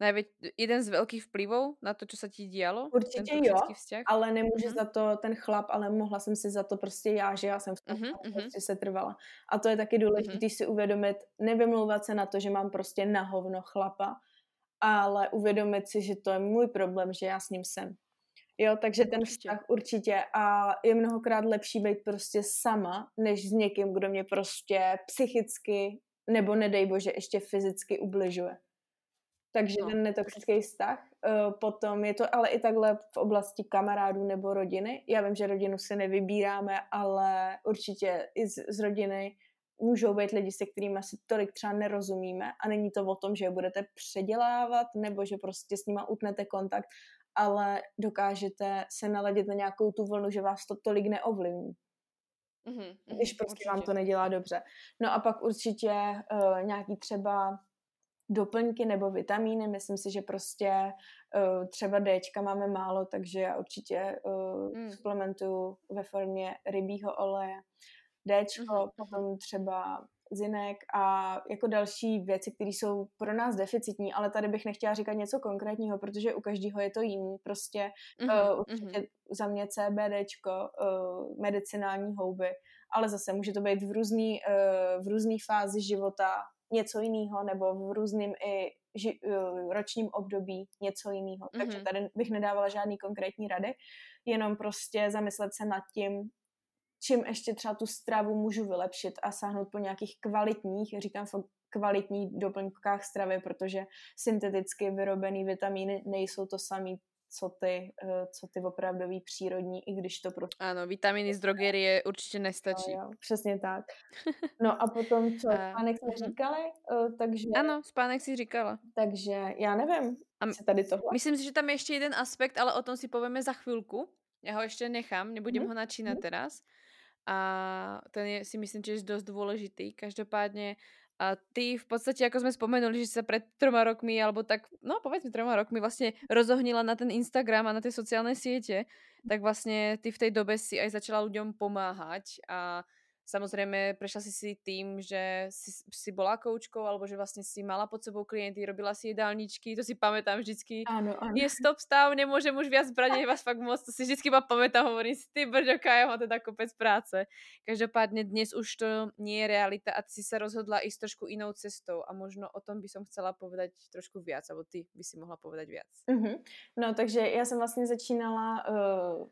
najväč, jeden z veľkých vplyvov na to, čo sa ti dialo? Určitě jo, vzťah? ale nemůže uh-huh. za to ten chlap, ale mohla jsem si za to prostě já, že já jsem v tom uh-huh, prostě se trvala. A to je taky důležité uh-huh. si uvědomit, nevymlouvat se na to, že mám prostě na hovno chlapa, ale uvědomit si, že to je můj problém, že já s ním jsem. Jo, takže ten určitě. vztah určitě a je mnohokrát lepší být prostě sama, než s někým, kdo mě prostě psychicky nebo nedej bože ještě fyzicky ubližuje. Takže no, ten netoxický vztah. Uh, potom je to ale i takhle v oblasti kamarádů nebo rodiny. Já vím, že rodinu si nevybíráme, ale určitě i z, z rodiny můžou být lidi, se kterými si tolik třeba nerozumíme a není to o tom, že je budete předělávat nebo že prostě s nima utnete kontakt, ale dokážete se naladit na nějakou tu vlnu, že vás to tolik neovlivní. Mm-hmm, když prostě určitě. vám to nedělá dobře. No a pak určitě uh, nějaký třeba doplňky nebo vitamíny. Myslím si, že prostě uh, třeba Dčka máme málo, takže já určitě uh, mm. suplementuju ve formě rybího oleje. Dčko, mm-hmm. potom třeba zinek a jako další věci, které jsou pro nás deficitní, ale tady bych nechtěla říkat něco konkrétního, protože u každého je to jiný. Prostě mm-hmm. uh, určitě mm-hmm. za mě CBDčko, uh, medicinální houby, ale zase může to být v různý, uh, v různý fázi života něco jiného, nebo v různým i ži, uh, ročním období něco jiného. Mm-hmm. Takže tady bych nedávala žádný konkrétní rady, jenom prostě zamyslet se nad tím, čím ještě třeba tu stravu můžu vylepšit a sáhnout po nějakých kvalitních, říkám kvalitních doplňkách stravy, protože synteticky vyrobený vitamíny nejsou to samý, co ty, eh, co ty opravdový přírodní, i když to prostě... Ano, vitamíny z drogerie určitě nestačí. No, jo, přesně tak. No a potom, co spánek jsme mhm. říkali, eh, takže... Ano, spánek si říkala. Takže já nevím, a tady tohle. Myslím si, že tam je ještě jeden aspekt, ale o tom si povíme za chvilku. Já ho ještě nechám, nebudem hmm. ho načínat hmm. teraz. A ten je, si myslím, že je dosť dôležitý. Každopádně a ty v podstate, ako sme spomenuli, že sa pred troma rokmi, alebo tak, no povedzme troma rokmi vlastne rozohnila na ten Instagram a na tie sociálne siete, tak vlastne ty v tej dobe si aj začala ľuďom pomáhať a Samozrejme, prešla si si tým, že si, si bola koučkou, alebo že vlastne si mala pod sebou klienty, robila si jedálničky, to si pamätám vždycky. Áno, áno. Je stop stav, nemôžem už viac brať, je vás fakt moc, to si vždycky iba pamätám, hovorím si, ty brďoka, ja mám teda kopec práce. Každopádne dnes už to nie je realita a ty si sa rozhodla ísť trošku inou cestou a možno o tom by som chcela povedať trošku viac, alebo ty by si mohla povedať viac. Uh-huh. No, takže já jsem vlastně začínala uh,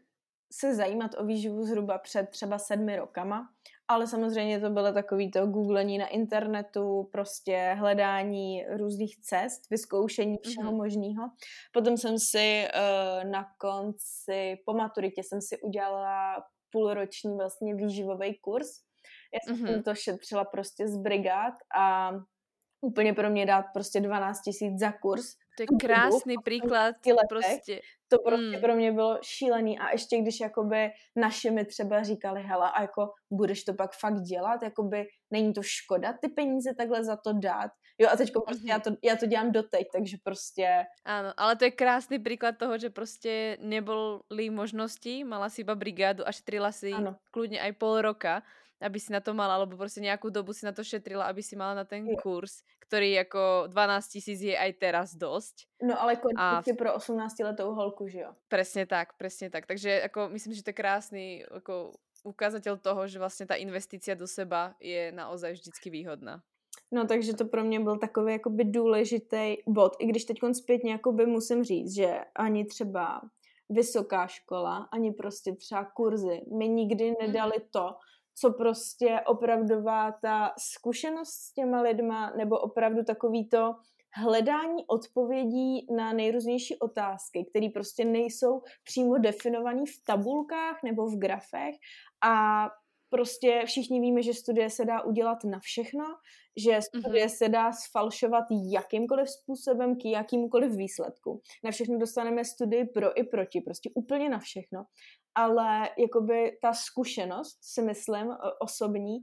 se zajímat o výživu zhruba před třeba sedmi rokama ale samozřejmě to bylo takový to googlení na internetu, prostě hledání různých cest, vyzkoušení všeho mm-hmm. možného. Potom jsem si uh, na konci, po maturitě jsem si udělala půlroční vlastně výživový kurz. Já jsem mm-hmm. to šetřila prostě z brigád a úplně pro mě dát prostě 12 tisíc za kurz, To je krásný příklad. Prostě. To prostě mm. pro mě bylo šílený a ještě když jakoby naši mi třeba říkali, hele, a jako budeš to pak fakt dělat, jakoby není to škoda ty peníze takhle za to dát. Jo a teď prostě mm-hmm. já, to, já to dělám doteď, takže prostě... Ano, ale to je krásný příklad toho, že prostě neboli možnosti, mala si iba brigádu a šetrila si ano. kludně aj pol roka aby si na to mala, alebo prostě nějakou dobu si na to šetrila, aby si mala na ten kurz, který jako 12 tisíc je aj teraz dosť. No ale a... si pro 18 letou holku, že jo? Přesně tak, přesně tak. Takže jako myslím, že to je krásný jako ukazatel toho, že vlastně ta investice do seba je naozaj vždycky výhodná. No takže to pro mě byl takový jakoby důležitý bod, i když teď zpětně jakoby musím říct, že ani třeba vysoká škola, ani prostě třeba kurzy mi nikdy nedali mhm. to, co prostě opravdová ta zkušenost s těma lidma, nebo opravdu takový to hledání odpovědí na nejrůznější otázky, které prostě nejsou přímo definované v tabulkách nebo v grafech a prostě všichni víme, že studie se dá udělat na všechno, že studie mm-hmm. se dá sfalšovat jakýmkoliv způsobem k jakýmkoliv výsledku. Na všechno dostaneme studii pro i proti, prostě úplně na všechno ale jakoby ta zkušenost, si myslím, osobní,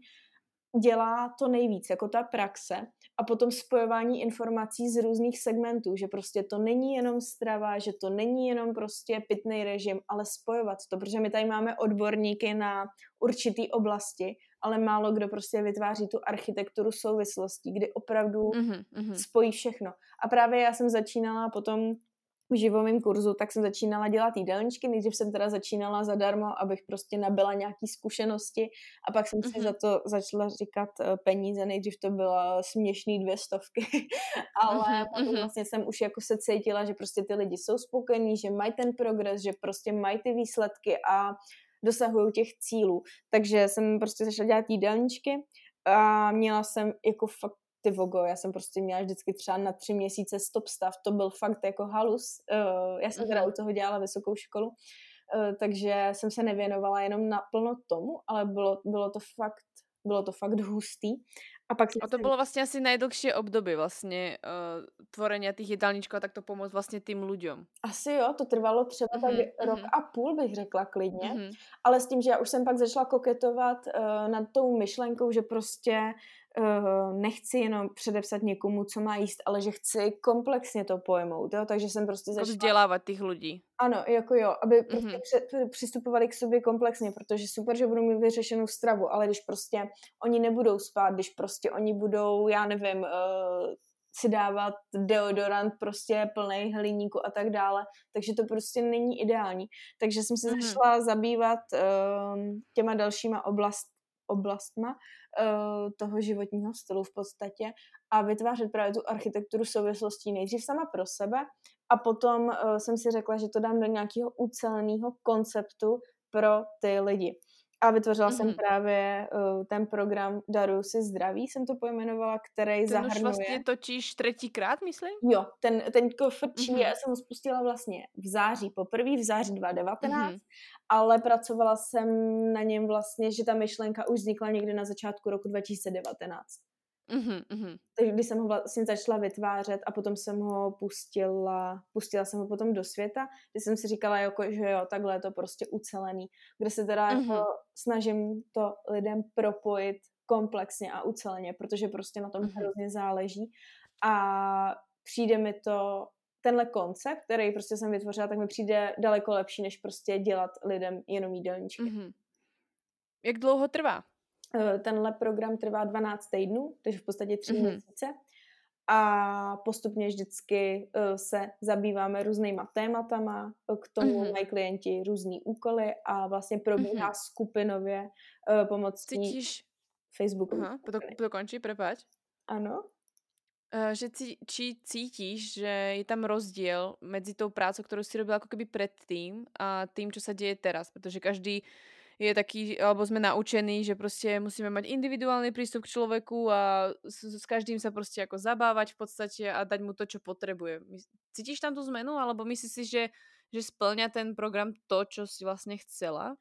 dělá to nejvíc, jako ta praxe a potom spojování informací z různých segmentů, že prostě to není jenom strava, že to není jenom prostě pitný režim, ale spojovat to, protože my tady máme odborníky na určitý oblasti, ale málo kdo prostě vytváří tu architekturu souvislostí, kdy opravdu mm-hmm, spojí všechno. A právě já jsem začínala potom v živomém kurzu, tak jsem začínala dělat jídelníčky. Nejdřív jsem teda začínala zadarmo, abych prostě nabila nějaký zkušenosti a pak jsem si mm-hmm. za to začala říkat eh, peníze. Nejdřív to bylo směšný dvě stovky, ale mm-hmm. potom vlastně jsem už jako se cítila, že prostě ty lidi jsou spokojení, že mají ten progres, že prostě mají ty výsledky a dosahují těch cílů. Takže jsem prostě začala dělat jídelníčky a měla jsem jako fakt ty vogo, já jsem prostě měla vždycky třeba na tři měsíce stop stav, to byl fakt jako halus. Uh, já jsem teda mhm. u toho dělala vysokou školu, uh, takže jsem se nevěnovala jenom naplno tomu, ale bylo, bylo to fakt bylo to fakt hustý. A, pak a to bylo vlastně asi nejdlhší období vlastně uh, tvorenia těch jídelníčků a tak to pomoct vlastně tým lidem. Asi jo, to trvalo třeba mm-hmm, tak mm-hmm. rok a půl, bych řekla klidně. Mm-hmm. Ale s tím, že já už jsem pak začala koketovat uh, nad tou myšlenkou, že prostě uh, nechci jenom předepsat někomu, co má jíst, ale že chci komplexně to pojmout, jo? takže jsem prostě začala... Vzdělávat těch lidí. Ano, jako jo, aby mm-hmm. prostě při, přistupovali k sobě komplexně, protože super, že budou mít vyřešenou stravu, ale když prostě oni nebudou spát, když prostě oni budou, já nevím, uh, si dávat deodorant prostě plný hliníku a tak dále, takže to prostě není ideální. Takže jsem se mm-hmm. začala zabývat uh, těma dalšíma oblast, oblastma toho životního stylu v podstatě a vytvářet právě tu architekturu souvislostí nejdřív sama pro sebe a potom uh, jsem si řekla, že to dám do nějakého uceleného konceptu pro ty lidi. A vytvořila mm-hmm. jsem právě uh, ten program Daru si zdraví, jsem to pojmenovala, který ten zahrnuje... Ten už vlastně točíš třetíkrát, myslím? Jo, ten, ten frčí, mm-hmm. já jsem ho spustila vlastně v září poprvé, v září 2019, mm-hmm. ale pracovala jsem na něm vlastně, že ta myšlenka už vznikla někdy na začátku roku 2019. Mm-hmm, Takže když jsem ho vlastně začala vytvářet a potom jsem ho pustila, pustila jsem ho potom do světa, kde jsem si říkala, jako, že jo, takhle je to prostě ucelený, kde se teda mm-hmm. jako snažím to lidem propojit komplexně a uceleně, protože prostě na tom mm-hmm. hrozně záleží a přijde mi to, tenhle koncept, který prostě jsem vytvořila, tak mi přijde daleko lepší, než prostě dělat lidem jenom jídelníčky. Mm-hmm. Jak dlouho trvá? Eh, tenhle program trvá 12 týdnů, takže v podstatě 3 mm-hmm. měsíce. A postupně vždycky uh, se zabýváme různýma tématama, k tomu mm-hmm. mají klienti různý úkoly a vlastně probíhá mm-hmm. skupinově pomocí Cítíš... Facebooku. Aha, to končí, prepáč. Ano. Že cí, či cítíš, že je tam rozdíl mezi tou prácou, kterou si robila jako keby předtím a tým, co se děje teraz, protože každý je taký, alebo sme naučení, že prostě musíme mať individuálny prístup k človeku a s, s každým sa prostě jako zabávať v podstate a dať mu to, čo potrebuje. Cítíš tam tu zmenu, alebo myslíš si, že, že splňa ten program to, čo si vlastně chcela?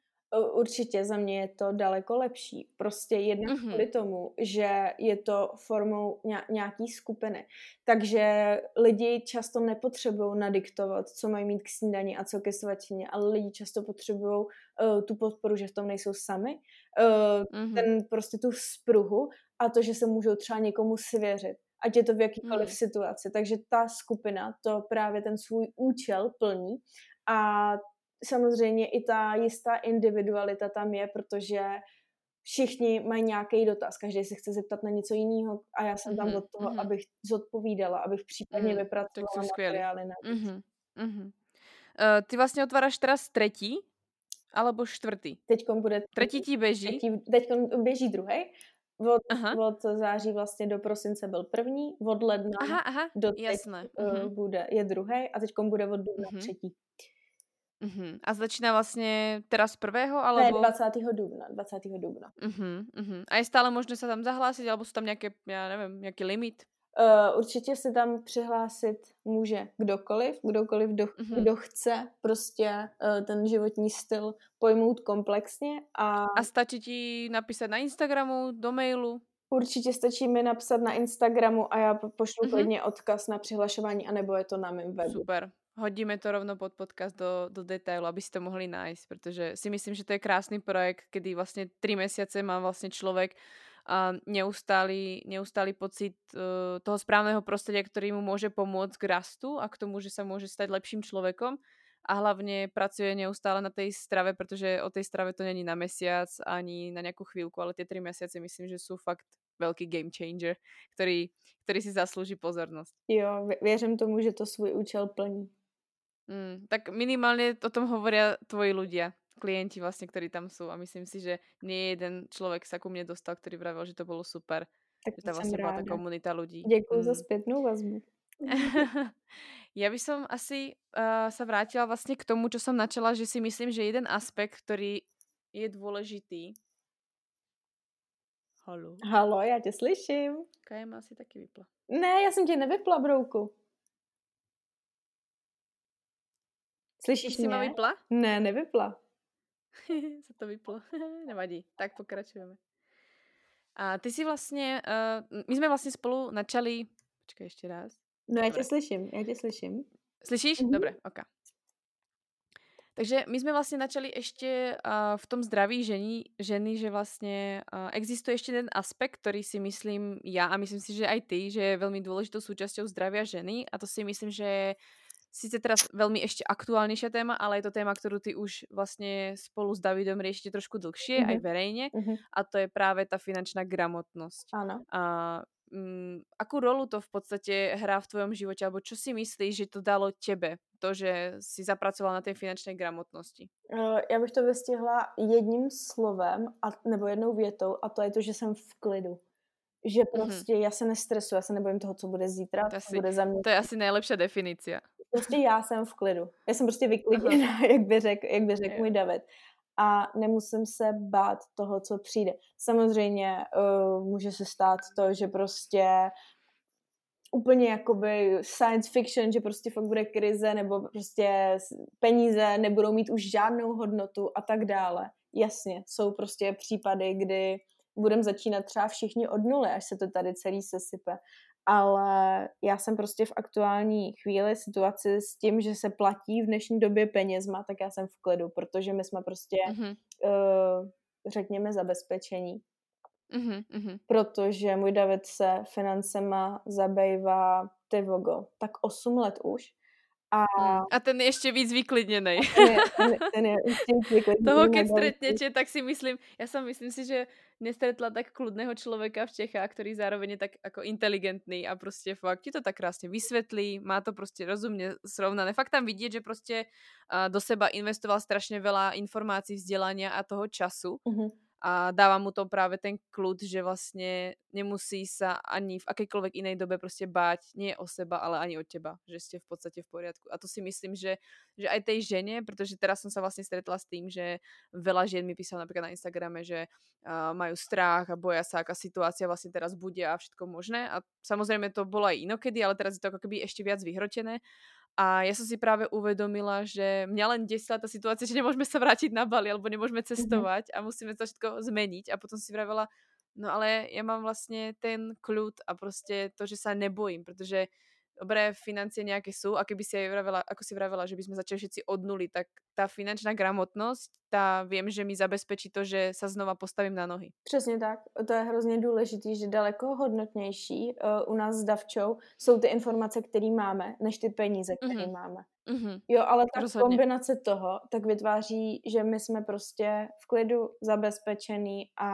Určitě za mě je to daleko lepší. Prostě jednak mm-hmm. kvůli tomu, že je to formou nějaký skupiny. Takže lidi často nepotřebují nadiktovat, co mají mít k snídani a co ke svačině, ale lidi často potřebují uh, tu podporu, že v tom nejsou sami, uh, mm-hmm. ten prostě tu spruhu a to, že se můžou třeba někomu svěřit ať je to v jakýkoliv mm. situaci. Takže ta skupina to právě ten svůj účel plní a samozřejmě i ta jistá individualita tam je, protože všichni mají nějaký dotaz, každý se chce zeptat na něco jiného a já jsem mm-hmm, tam od toho, mm-hmm. abych zodpovídala, abych případně mm, vypracovala materiály na mm-hmm, mm-hmm. Uh, ty vlastně otváráš teraz třetí alebo čtvrtý? Teď bude... Třetí ti běží? Teď běží druhý od, od září vlastně do prosince byl první, od ledna aha, aha, do teď jasné. Uh, bude, je druhý a teď bude od dubna uh-huh. třetí. Uh-huh. A začíná vlastně teraz prvého, alebo? Ne, 20. dubna, 20. dubna. Uh-huh, uh-huh. A je stále možné se tam zahlásit, alebo jsou tam nějaké, já nevím, nějaký limit? Uh, určitě se tam přihlásit může kdokoliv, kdokoliv, kdo, mm-hmm. kdo chce prostě uh, ten životní styl pojmout komplexně. A... a stačí ti napísat na Instagramu, do mailu? Určitě stačí mi napsat na Instagramu a já pošlu mm-hmm. klidně odkaz na přihlašování, anebo je to na mém webu. Super. Hodíme to rovno pod podcast do, do detailu, aby si to mohli nájsť, protože si myslím, že to je krásný projekt, kdy vlastně tři měsíce má vlastně člověk a neustály, neustály pocit uh, toho správného prostredia, ktorý mu môže pomôcť k rastu a k tomu, že sa môže stať lepším človekom a hlavne pracuje neustále na tej strave, protože o tej strave to není na mesiac ani na nejakú chvíľku, ale tie tri mesiace myslím, že sú fakt veľký game changer, ktorý, ktorý si zaslúži pozornosť. Jo, věřím tomu, že to svůj účel plní. Mm, tak minimálně o tom hovoria tvoji ľudia klienti vlastne, ktorí tam sú a myslím si, že nie jeden človek sa ku mne dostal, ktorý vravil, že to bolo super. Tak že tam vlastne bola tá komunita ľudí. Děkuji mm. za zpětnou vazbu. ja by som asi uh, sa vrátila vlastne k tomu, čo som načala, že si myslím, že jeden aspekt, ktorý je dôležitý. Halo. Halo, já tě slyším. Kajem asi taky vypla. Ne, já jsem tě nevypla, brouku. Slyšíš mě? Jsi vypla? Ne, nevypla. se to vyplo. Nevadí. Tak pokračujeme. A ty si vlastně, uh, my jsme vlastně spolu načali, počkej ještě raz. No Dobre. já tě slyším, já tě slyším. Slyšíš? Mm-hmm. Dobre, ok. Takže my jsme vlastně načali ještě uh, v tom zdraví žení, ženy, že vlastně uh, existuje ještě ten aspekt, který si myslím já a myslím si, že aj ty, že je velmi důležitou součástí zdravia ženy a to si myslím, že je Sice teraz veľmi ešte aktuálnejšia téma, ale je to téma, ktorú ty už vlastne spolu s Davidom riešite trošku dlhšie, mm-hmm. aj verejne. Mm-hmm. A to je práve tá finančná gramotnosť. Áno. A mm, akú rolu to v podstate hrá v tvojom živote, alebo čo si myslíš, že to dalo tebe, to, že si zapracoval na té finančné gramotnosti? Já bych to vystihla jedním slovem, a, nebo jednou větou, a to je to, že jsem v klidu že mhm. prostě mm-hmm. já se nestresuji, já se nebojím toho, co bude zítra, to, asi, bude za mě. To je asi nejlepší definice. Prostě já jsem v klidu. Já jsem prostě vyklidněná, jak by řekl jak by řek můj David. A nemusím se bát toho, co přijde. Samozřejmě uh, může se stát to, že prostě úplně jakoby science fiction, že prostě fakt bude krize nebo prostě peníze nebudou mít už žádnou hodnotu a tak dále. Jasně, jsou prostě případy, kdy budeme začínat třeba všichni od nuly, až se to tady celý sesype. Ale já jsem prostě v aktuální chvíli situaci s tím, že se platí v dnešní době penězma, tak já jsem v klidu, protože my jsme prostě, mm-hmm. uh, řekněme, zabezpečení. Mm-hmm. Protože můj David se financema zabývá ty vogo, tak 8 let už a, mm. a ten je ještě víc vyklidněný. Ten ten je Toho, keď stretnete, tak si myslím, já jsem myslím si, že nestretla tak kludného člověka v Čechách, který zároveň je tak jako inteligentný a prostě fakt ti to tak krásně vysvětlí, má to prostě rozumně srovnané. Fakt tam vidět, že prostě do seba investoval strašně veľa informací, vzdělání a toho času. Mm-hmm a dáva mu to právě ten klud, že vlastně nemusí sa ani v akékoľvek inej dobe prostě báť nie o seba, ale ani o teba, že ste v podstate v poriadku. A to si myslím, že, že aj tej žene, protože teraz som sa vlastne stretla s tým, že veľa žien mi písala napríklad na Instagrame, že uh, majú strach a boja sa, aká situácia vlastne teraz bude a všetko možné. A samozrejme to bolo aj inokedy, ale teraz je to ako keby ešte viac vyhrotené. A ja som si práve uvedomila, že mňa len desila tá situácia, že nemôžeme sa vrátiť na Bali alebo nemôžeme Mhm. cestovať a musíme to všetko zmeniť. A potom si vravela, no ale ja mám vlastne ten kľud a proste to, že sa nebojím, pretože dobré financie nejaké sú a keby si aj vravela, ako si vravela, že by sme začali všetci od nuly, tak tá finančná gramotnosť, tá viem, že mi zabezpečí to, že sa znova postavím na nohy. Přesně tak, to je hrozně důležitý, že daleko hodnotnější uh, u nás s Davčou jsou ty informace, které máme, než ty peníze, které Mhm. máme. Mhm. Jo, ale ta Rozhodně. kombinace toho tak vytváří, že my jsme prostě v klidu zabezpečený a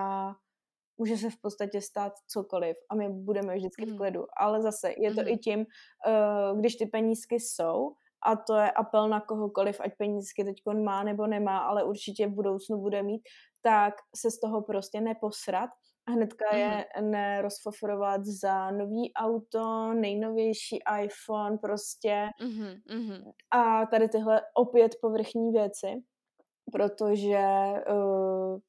může se v podstatě stát cokoliv a my budeme vždycky v Mhm. klidu. Ale zase je to Mhm. i tím, uh, když ty penízky jsou, a to je apel na kohokoliv, ať penízky teď má nebo nemá, ale určitě v budoucnu bude mít, tak se z toho prostě neposrat a hnedka je nerozfofrovat za nový auto, nejnovější iPhone, prostě a tady tyhle opět povrchní věci, protože uh,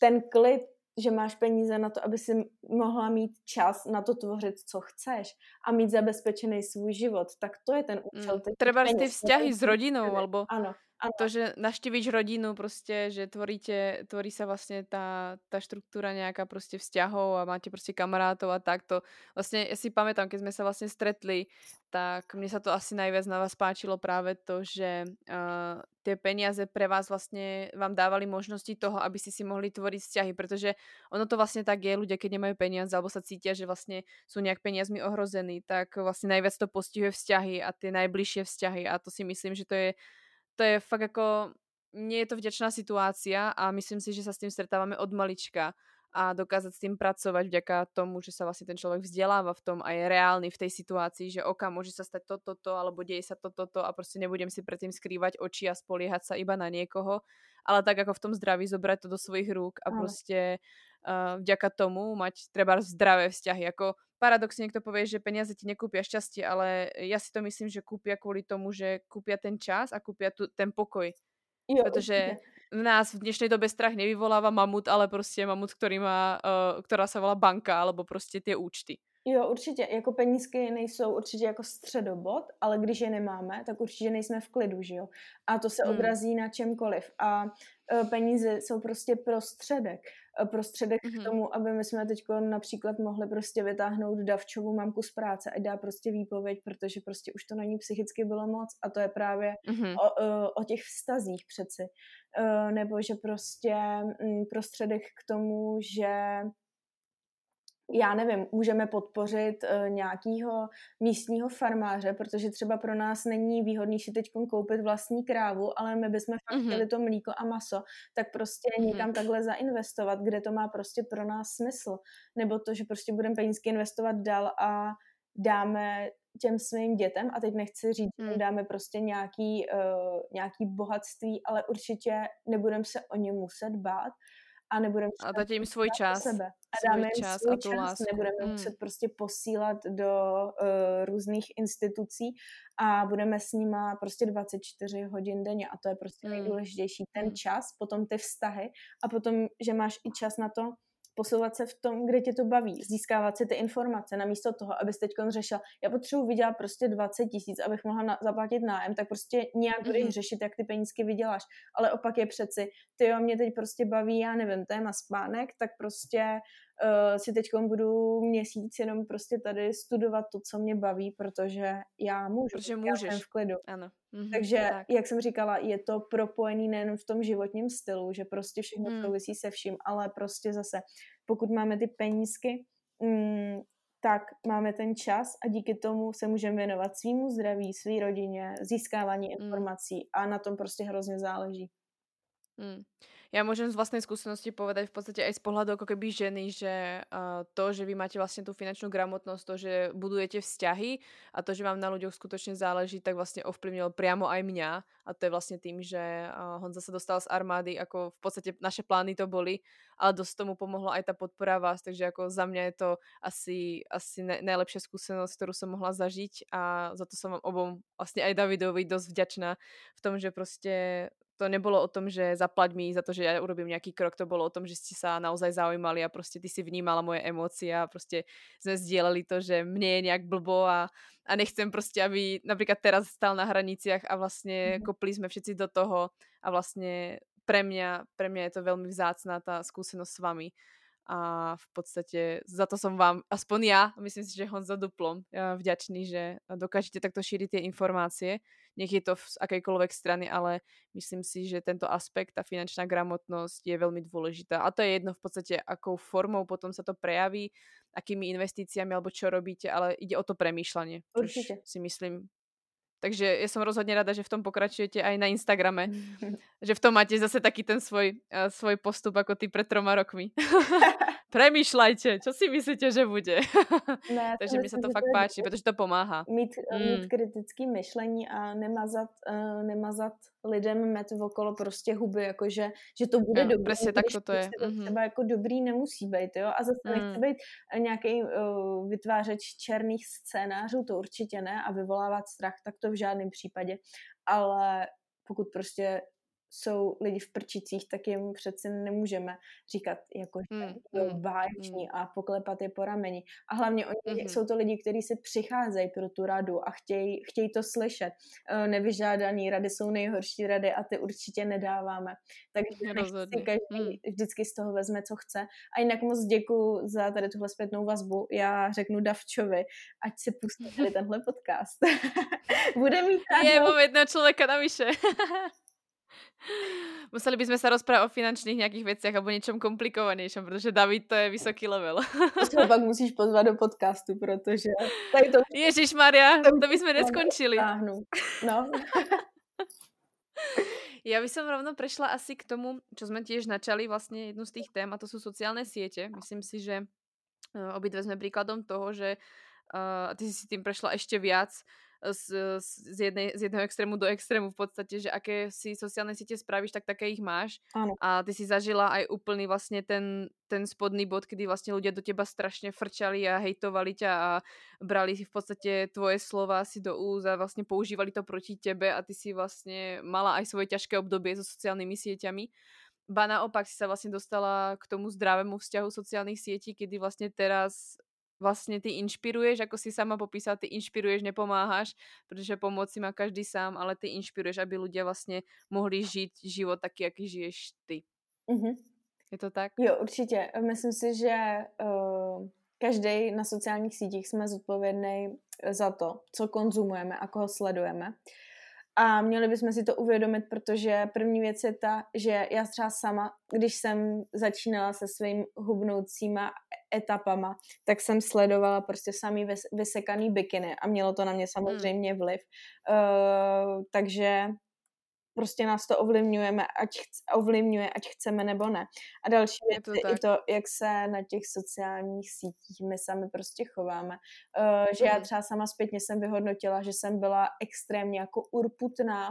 ten klid, že máš peníze na to, aby si mohla mít čas na to tvořit, co chceš a mít zabezpečený svůj život, tak to je ten účel. Mm. tie ne vzťahy s rodinou, alebo Ano, ano. to, že naštívíš rodinu proste, že tvoríte, tvorí sa vlastne tá, tá štruktúra nejaká proste vzťahov a máte proste kamarátov a takto. Vlastne ja si pamätám, keď sme sa vlastne stretli, tak mne sa to asi najviac na vás páčilo práve to, že uh, tie peniaze pre vás vlastne vám dávali možnosti toho, aby si si mohli tvoriť vzťahy, pretože ono to vlastne tak je, ľudia keď nemajú peniaze alebo sa cítia, že vlastne sú nejak peniazmi ohrození, tak vlastne najviac to postihuje vzťahy a tie najbližšie vzťahy a to si myslím, že to je to je fakt ako, nie je to vďačná situácia a myslím si, že sa s tým stretávame od malička a dokázať s tým pracovať vďaka tomu, že sa vlastne ten človek vzdeláva v tom a je reálny v tej situácii, že oka môže sa stať toto, to, alebo deje sa toto, to a proste nebudem si predtým skrývať oči a spoliehať sa iba na niekoho, ale tak ako v tom zdraví zobrať to do svojich rúk a Áno. proste uh, vďaka tomu mať treba zdravé vzťahy. Ako paradoxne niekto povie, že peniaze ti nekúpia šťastie, ale ja si to myslím, že kúpia kvôli tomu, že kúpia ten čas a kúpia tu, ten pokoj. Jo, určitě. v nás v dnešnej dobe strach nevyvoláva mamut, ale prostě mamut, ktorý má, uh, ktorá sa volá banka, alebo prostě tie účty. Jo, určitě. Jako penízky nejsou určitě jako středobod, ale když je nemáme, tak určitě nejsme v klidu, že jo? A to se Mm. odrazí na čemkoliv. A e, peníze jsou prostě prostředek. E, Prostředek Mhm. k tomu, aby my jsme teď například mohli prostě vytáhnout Davčovu mamku z práce a dá prostě výpověď, protože prostě už to na ní psychicky bylo moc a to je právě Mhm. o, e, o těch vztazích přeci. E, Nebo že prostě mm, prostředek k tomu, že já nevím, můžeme podpořit uh, nějakého místního farmáře, protože třeba pro nás není výhodný si teď koupit vlastní krávu, ale my bychom fakt Mhm. chtěli to mlíko a maso, tak prostě Mhm. někam takhle zainvestovat, kde to má prostě pro nás smysl. Nebo to, že prostě budeme penízky investovat dál a dáme těm svým dětem, a teď nechci říct, že Mm. jim dáme prostě nějaký, uh, nějaký bohatství, ale určitě nebudeme se o ně muset bát a nebudeme A dáte im svoj čas. sebe. A dáme jim čas svůj a tú čas, lásku. nebudeme Mm. muset prostě posílat do uh, různých institucí a budeme s nima prostě 24 hodin denně a to je prostě Mm. nejdůležitější. Ten Mm. čas, potom ty vztahy a potom, že máš i čas na to posouvat se v tom, kde tě to baví, získávat si ty informace, namísto toho, abys teď řešila, já potřebuji vydělat prostě 20 tisíc, abych mohla na, zaplatit nájem, tak prostě nějak budeš Mhm. řešit, jak ty penízky vyděláš. Ale opak je přeci, ty jo, mě teď prostě baví, já nevím, téma spánek, tak prostě uh, si teď budu měsíc jenom prostě tady studovat to, co mě baví, protože já můžu. Protože já můžeš. jsem v klidu. Áno. Mhm. Takže, tak. jak jsem říkala, je to propojený nejen v tom životním stylu, že prostě všechno Hmm. souvisí se vším, ale prostě zase, pokud máme ty penízky, mm, tak máme ten čas a díky tomu se můžeme věnovat svýmu zdraví, svý rodině, získávání Mm. informací a na tom prostě hrozně záleží. Mm. Ja môžem z vlastnej skúsenosti povedať v podstate aj z pohľadu ako keby ženy, že uh, to, že vy máte vlastne tú finančnú gramotnosť, to, že budujete vzťahy a to, že vám na ľuďoch skutočne záleží, tak vlastne ovplyvnilo priamo aj mňa. A to je vlastne tým, že uh, Honza sa dostal z armády, ako v podstate naše plány to boli, ale dosť tomu pomohla aj tá podpora vás, takže ako za mňa je to asi, asi ne- najlepšia skúsenosť, ktorú som mohla zažiť a za to som vám obom vlastne aj Davidovi dosť vďačná v tom, že proste to nebolo o tom, že zaplať mi za to, že ja urobím nejaký krok, to bolo o tom, že ste sa naozaj zaujímali a prostě ty si vnímala moje emócie a prostě sme sdielali to, že mne je nejak blbo a, a nechcem prostě, aby napríklad teraz stal na hraniciach a vlastne mm. kopli sme všetci do toho a vlastne pre mňa, pre mňa je to veľmi vzácná tá skúsenosť s vami a v podstate za to som vám, aspoň ja, myslím si, že Honza Duplom, vďačný, že dokážete takto šíriť tie informácie, nech je to z akejkoľvek strany, ale myslím si, že tento aspekt, tá finančná gramotnosť je veľmi dôležitá. A to je jedno v podstate, akou formou potom sa to prejaví, akými investíciami alebo čo robíte, ale ide o to premýšľanie. Určite. si myslím, takže ja som rozhodne rada, že v tom pokračujete aj na Instagrame. že v tom máte zase taký ten svoj, uh, svoj postup ako ty pred troma rokmi. Premýšľajte, čo si myslíte, že bude. Ne, Takže mi sa to fakt to páči, protože to pomáhá. Mít, mm. mít kritický myšlení a nemazat, uh, nemazat lidem met okolo prostě huby, jakože, že to bude jo, dobrý. Presně tak to je. Mm-hmm. třeba jako dobrý nemusí být, jo? A zase mm. nechci být nějaký uh, vytvářeč černých scénářů, to určitě ne, a vyvolávat strach, tak to v žádném případě. Ale pokud prostě jsou lidi v prčicích, tak jim přeci nemůžeme říkat jako mm, mm, báječní mm. a poklepat je po rameni. A hlavně oni mm. jsou to lidi, kteří se přicházejí pro tu radu a chtějí, chtějí to slyšet. E, nevyžádaný rady jsou nejhorší rady a ty určitě nedáváme. Takže si každý mm. vždycky z toho vezme, co chce. A jinak moc děkuji za tady tuhle zpětnou vazbu. Já řeknu Davčovi, ať si pustí tady tenhle podcast. Bude mít... Je, mám jednoho člověka na myše. Museli by sme sa rozprávať o finančných nejakých veciach alebo niečom komplikovanejšom, protože David to je vysoký level. To pak musíš pozvat do podcastu, protože... Tady to... Ježíš Maria, to by sme neskončili. No. Ja by som rovno prešla asi k tomu, čo sme tiež načali, vlastne jednu z tých tém, a to sú sociálne siete. Myslím si, že uh, obidve sme príkladom toho, že uh, ty si tým prešla ešte viac, z, z, jednej, z jedného extrému do extrému v podstate, že aké si sociálne siete spravíš, tak také ich máš. Áno. A ty si zažila aj úplný vlastne ten, ten spodný bod, kedy vlastne ľudia do teba strašne frčali a hejtovali ťa a brali si v podstate tvoje slova si do úz a vlastne používali to proti tebe a ty si vlastne mala aj svoje ťažké obdobie so sociálnymi sieťami. Ba naopak si sa vlastne dostala k tomu zdravému vzťahu sociálnych sietí, kedy vlastne teraz vlastne ty inšpiruješ, ako si sama popísala, ty inšpiruješ, nepomáhaš, protože pomoci má každý sám, ale ty inšpiruješ, aby ľudia vlastně mohli žít život taký, jaký žiješ ty. Mm-hmm. Je to tak? Jo, určitě. Myslím si, že uh, každý na sociálních sítích jsme zodpovědný za to, co konzumujeme a koho sledujeme. A měli bychom si to uvědomit, protože první věc je ta, že já třeba sama, když jsem začínala se svým hubnoucíma etapama, tak jsem sledovala prostě samý vysekaný bikiny a mělo to na mě hmm. samozřejmě vliv. Uh, takže prostě nás to ovlivňujeme, ať chc, ovlivňuje, ať chceme nebo ne. A další věc je, to, i to, jak se na těch sociálních sítích my sami prostě chováme. Uh, že já mhm. třeba sama zpětně jsem vyhodnotila, že jsem byla extrémně jako urputná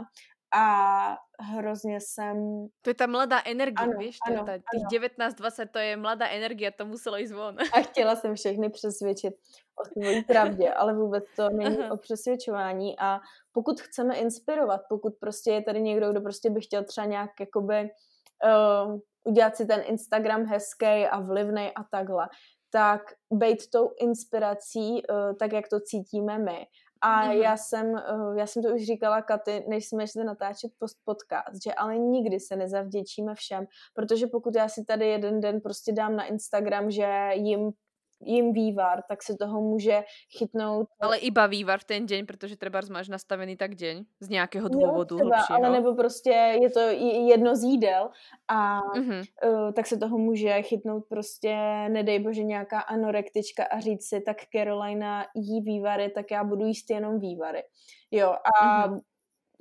a hrozně jsem... To je ta mladá energie, ano, víš? Ano, ta, těch 19-20, to je mladá energie, to muselo jít von. A chtěla jsem všechny přesvědčit o svojí pravdě, ale vůbec to není Aha. o přesvědčování a pokud chceme inspirovat, pokud prostě je tady někdo, kdo prostě by chtěl třeba nějak jakoby uh, udělat si ten Instagram hezký a vlivný a takhle, tak být tou inspirací, uh, tak jak to cítíme my a mm-hmm. já, jsem, eh, já jsem to už říkala Katy, než jsme šli natáčet post podcast, že ale nikdy se nezavděčíme všem, protože pokud já si tady jeden den prostě dám na Instagram, že jim jim vývar, tak se toho může chytnout. Ale iba vývar v ten deň, protože třeba máš nastavený tak deň z nějakého důvodu jo, třeba, ale nebo prostě je to jedno z jídel a mm-hmm. uh, tak se toho může chytnout prostě, nedej bože, nějaká anorektička a říct si, tak Carolina jí vývary, tak já budu jíst jenom vývary. Jo, a mm-hmm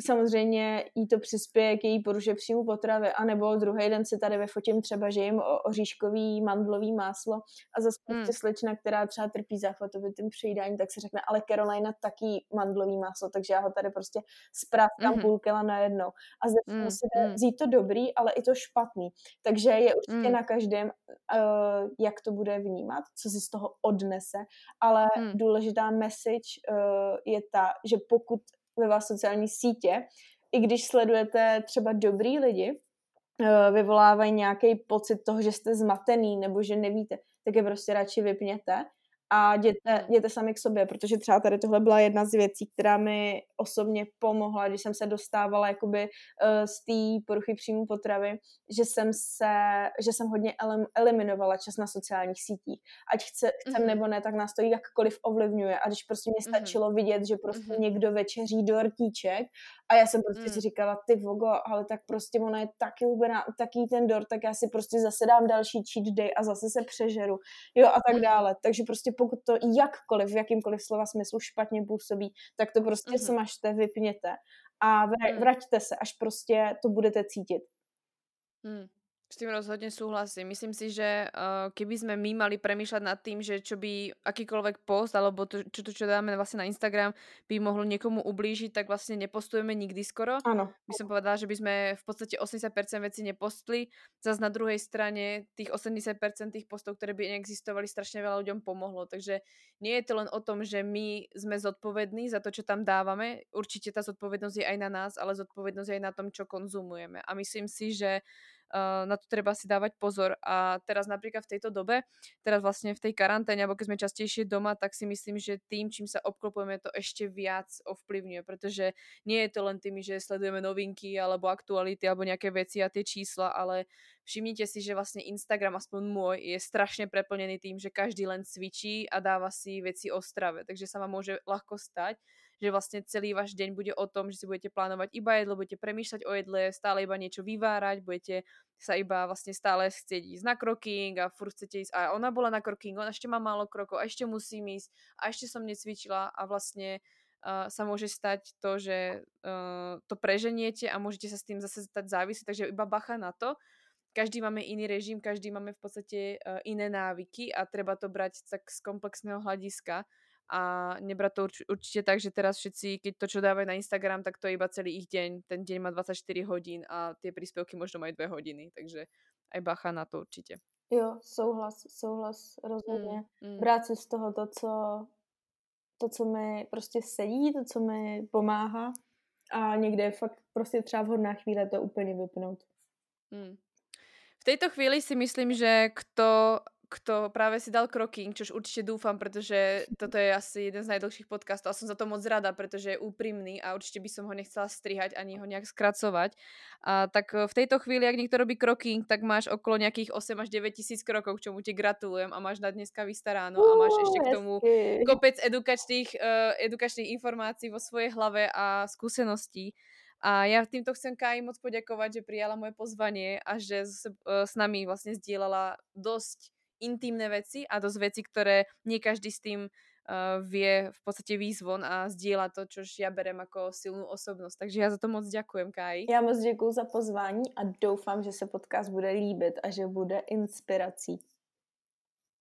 samozřejmě jí to přispěje k její poruše příjmu potravy, anebo druhý den si tady vyfotím třeba, že jim oříškový mandlový máslo a zase hmm. prostě slečna, která třeba trpí záchvatovitým přejídání, tak si řekne, ale Carolina taky mandlový máslo, takže já ho tady prostě spráskám mm-hmm. půl kila najednou. A zase mm, si mm. vzít to dobrý, ale i to špatný. Takže je určitě mm. na každém, uh, jak to bude vnímat, co si z toho odnese, ale mm. důležitá message uh, je ta, že pokud ve vás sociální sítě i když sledujete třeba dobrý lidi, uh, vyvolávají nějaký pocit toho, že jste zmatený nebo že nevíte, tak je prostě radši vypněte a jděte, jděte sami k sobě, protože třeba tady tohle byla jedna z věcí, která mi osobně pomohla, když jsem se dostávala jakoby uh, z té poruchy příjmu potravy, že jsem se, že jsem hodně elim, eliminovala čas na sociálních sítích. Ať chce, chcem mm-hmm. nebo ne, tak nás to jakkoliv ovlivňuje. A když prostě mě mhm. stačilo mm-hmm. vidět, že prostě mm-hmm. někdo večeří dortíček a já jsem prostě mm. si říkala, ty vogo, ale tak prostě ona je taky hubená, taký ten dort, tak já si prostě zase dám další cheat day a zase se přežeru, jo a tak mhm. dále. Takže prostě pokud to jakkoliv, v jakýmkoliv slova smyslu špatně působí, tak to prostě mm-hmm. smažte, vypněte a vrať, mm. vraťte se, až prostě to budete cítit. Mm. S tým rozhodne súhlasím. Myslím si, že uh, keby sme my mali premýšľať nad tým, že čo by akýkoľvek post alebo to, čo, to, čo dáme vlastne na Instagram by mohlo niekomu ublížiť, tak vlastne nepostujeme nikdy skoro. Áno. By som povedala, že by sme v podstate 80% vecí nepostli. Zas na druhej strane tých 80% tých postov, ktoré by neexistovali, strašne veľa ľuďom pomohlo. Takže nie je to len o tom, že my sme zodpovední za to, čo tam dávame. Určite tá zodpovednosť je aj na nás, ale zodpovednosť je aj na tom, čo konzumujeme. A myslím si, že na to treba si dávať pozor. A teraz napríklad v tejto dobe, teraz vlastne v tej karanténe, alebo keď sme častejšie doma, tak si myslím, že tým, čím sa obklopujeme, to ešte viac ovplyvňuje, pretože nie je to len tými, že sledujeme novinky alebo aktuality alebo nejaké veci a tie čísla, ale všimnite si, že vlastne Instagram, aspoň môj, je strašne preplnený tým, že každý len cvičí a dáva si veci o strave, takže sa vám môže ľahko stať, že vlastne celý váš deň bude o tom, že si budete plánovať iba jedlo, budete premýšľať o jedle, stále iba niečo vyvárať, budete sa iba vlastne stále chcieť ísť na kroking a furt chcete ísť a ona bola na kroking, ona ešte má málo krokov a ešte musím ísť a ešte som necvičila a vlastne uh, sa môže stať to, že uh, to preženiete a môžete sa s tým zase stať závisí, takže iba bacha na to. Každý máme iný režim, každý máme v podstate uh, iné návyky a treba to brať tak z komplexného hľadiska a nebrať to urč- určite tak, že teraz všetci, keď to čo dávajú na Instagram, tak to je iba celý ich deň. Ten deň má 24 hodín a tie príspevky možno majú 2 hodiny, takže aj bacha na to určitě. Jo, souhlas, souhlas, rozhodně. Mm, mm. Brát si z toho to, co, to, co mi prostě sedí, to, co mi pomáhá a někde je fakt prostě třeba vhodná chvíle to úplně vypnout. Mm. V tejto chvíli si myslím, že kto kto práve si dal kroking, čož určite dúfam, pretože toto je asi jeden z najdlhších podcastov a som za to moc rada, pretože je úprimný a určite by som ho nechcela strihať ani ho nejak skracovať. A tak v tejto chvíli, ak niekto robí kroking, tak máš okolo nejakých 8 až 9 tisíc krokov, k čomu ti gratulujem a máš na dneska vystaráno a máš ešte k tomu kopec edukačných, uh, edukačných informácií vo svojej hlave a skúseností. A ja týmto chcem Kai moc poďakovať, že prijala moje pozvanie a že s, s nami vlastne zdieľala dosť intimné veci a dosť veci, ktoré nie každý s tým uh, vie v podstate výzvon a zdieľa to, čo ja berem ako silnú osobnosť. Takže ja za to moc ďakujem, Kai. Já moc děkuji za pozvání a doufám, že se podcast bude líbit a že bude inspirací.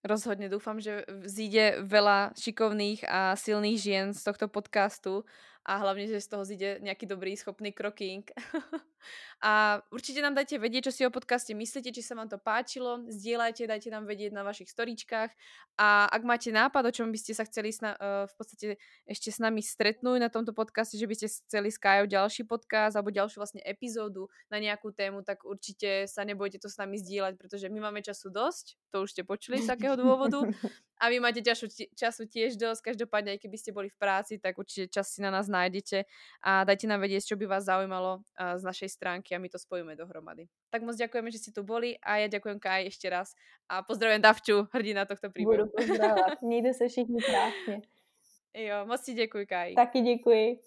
Rozhodne dúfam, že zíde veľa šikovných a silných žien z tohto podcastu a hlavne, že z toho zíde nejaký dobrý, schopný kroking. a určite nám dajte vedieť, čo si o podcaste myslíte, či sa vám to páčilo, zdieľajte, dajte nám vedieť na vašich storičkách a ak máte nápad, o čom by ste sa chceli sna- uh, v podstate ešte s nami stretnúť na tomto podcaste, že by ste chceli s Kajou ďalší podcast alebo ďalšiu vlastne epizódu na nejakú tému, tak určite sa nebojte to s nami zdieľať, pretože my máme času dosť, to už ste počuli z takého dôvodu a vy máte času, času tiež dosť, každopádne aj keby ste boli v práci, tak určite čas si na nás nájdete a dajte nám vedieť, čo by vás zaujímalo z našej stránky a my to spojíme dohromady. Tak moc ďakujeme, že ste tu boli a ja ďakujem Kaj ešte raz a pozdravujem Davču, hrdina tohto príbehu. Budu pozdravovat. Mějte se všichni krásně. Jo, moc ti děkuji, Kaj. Taky děkuji.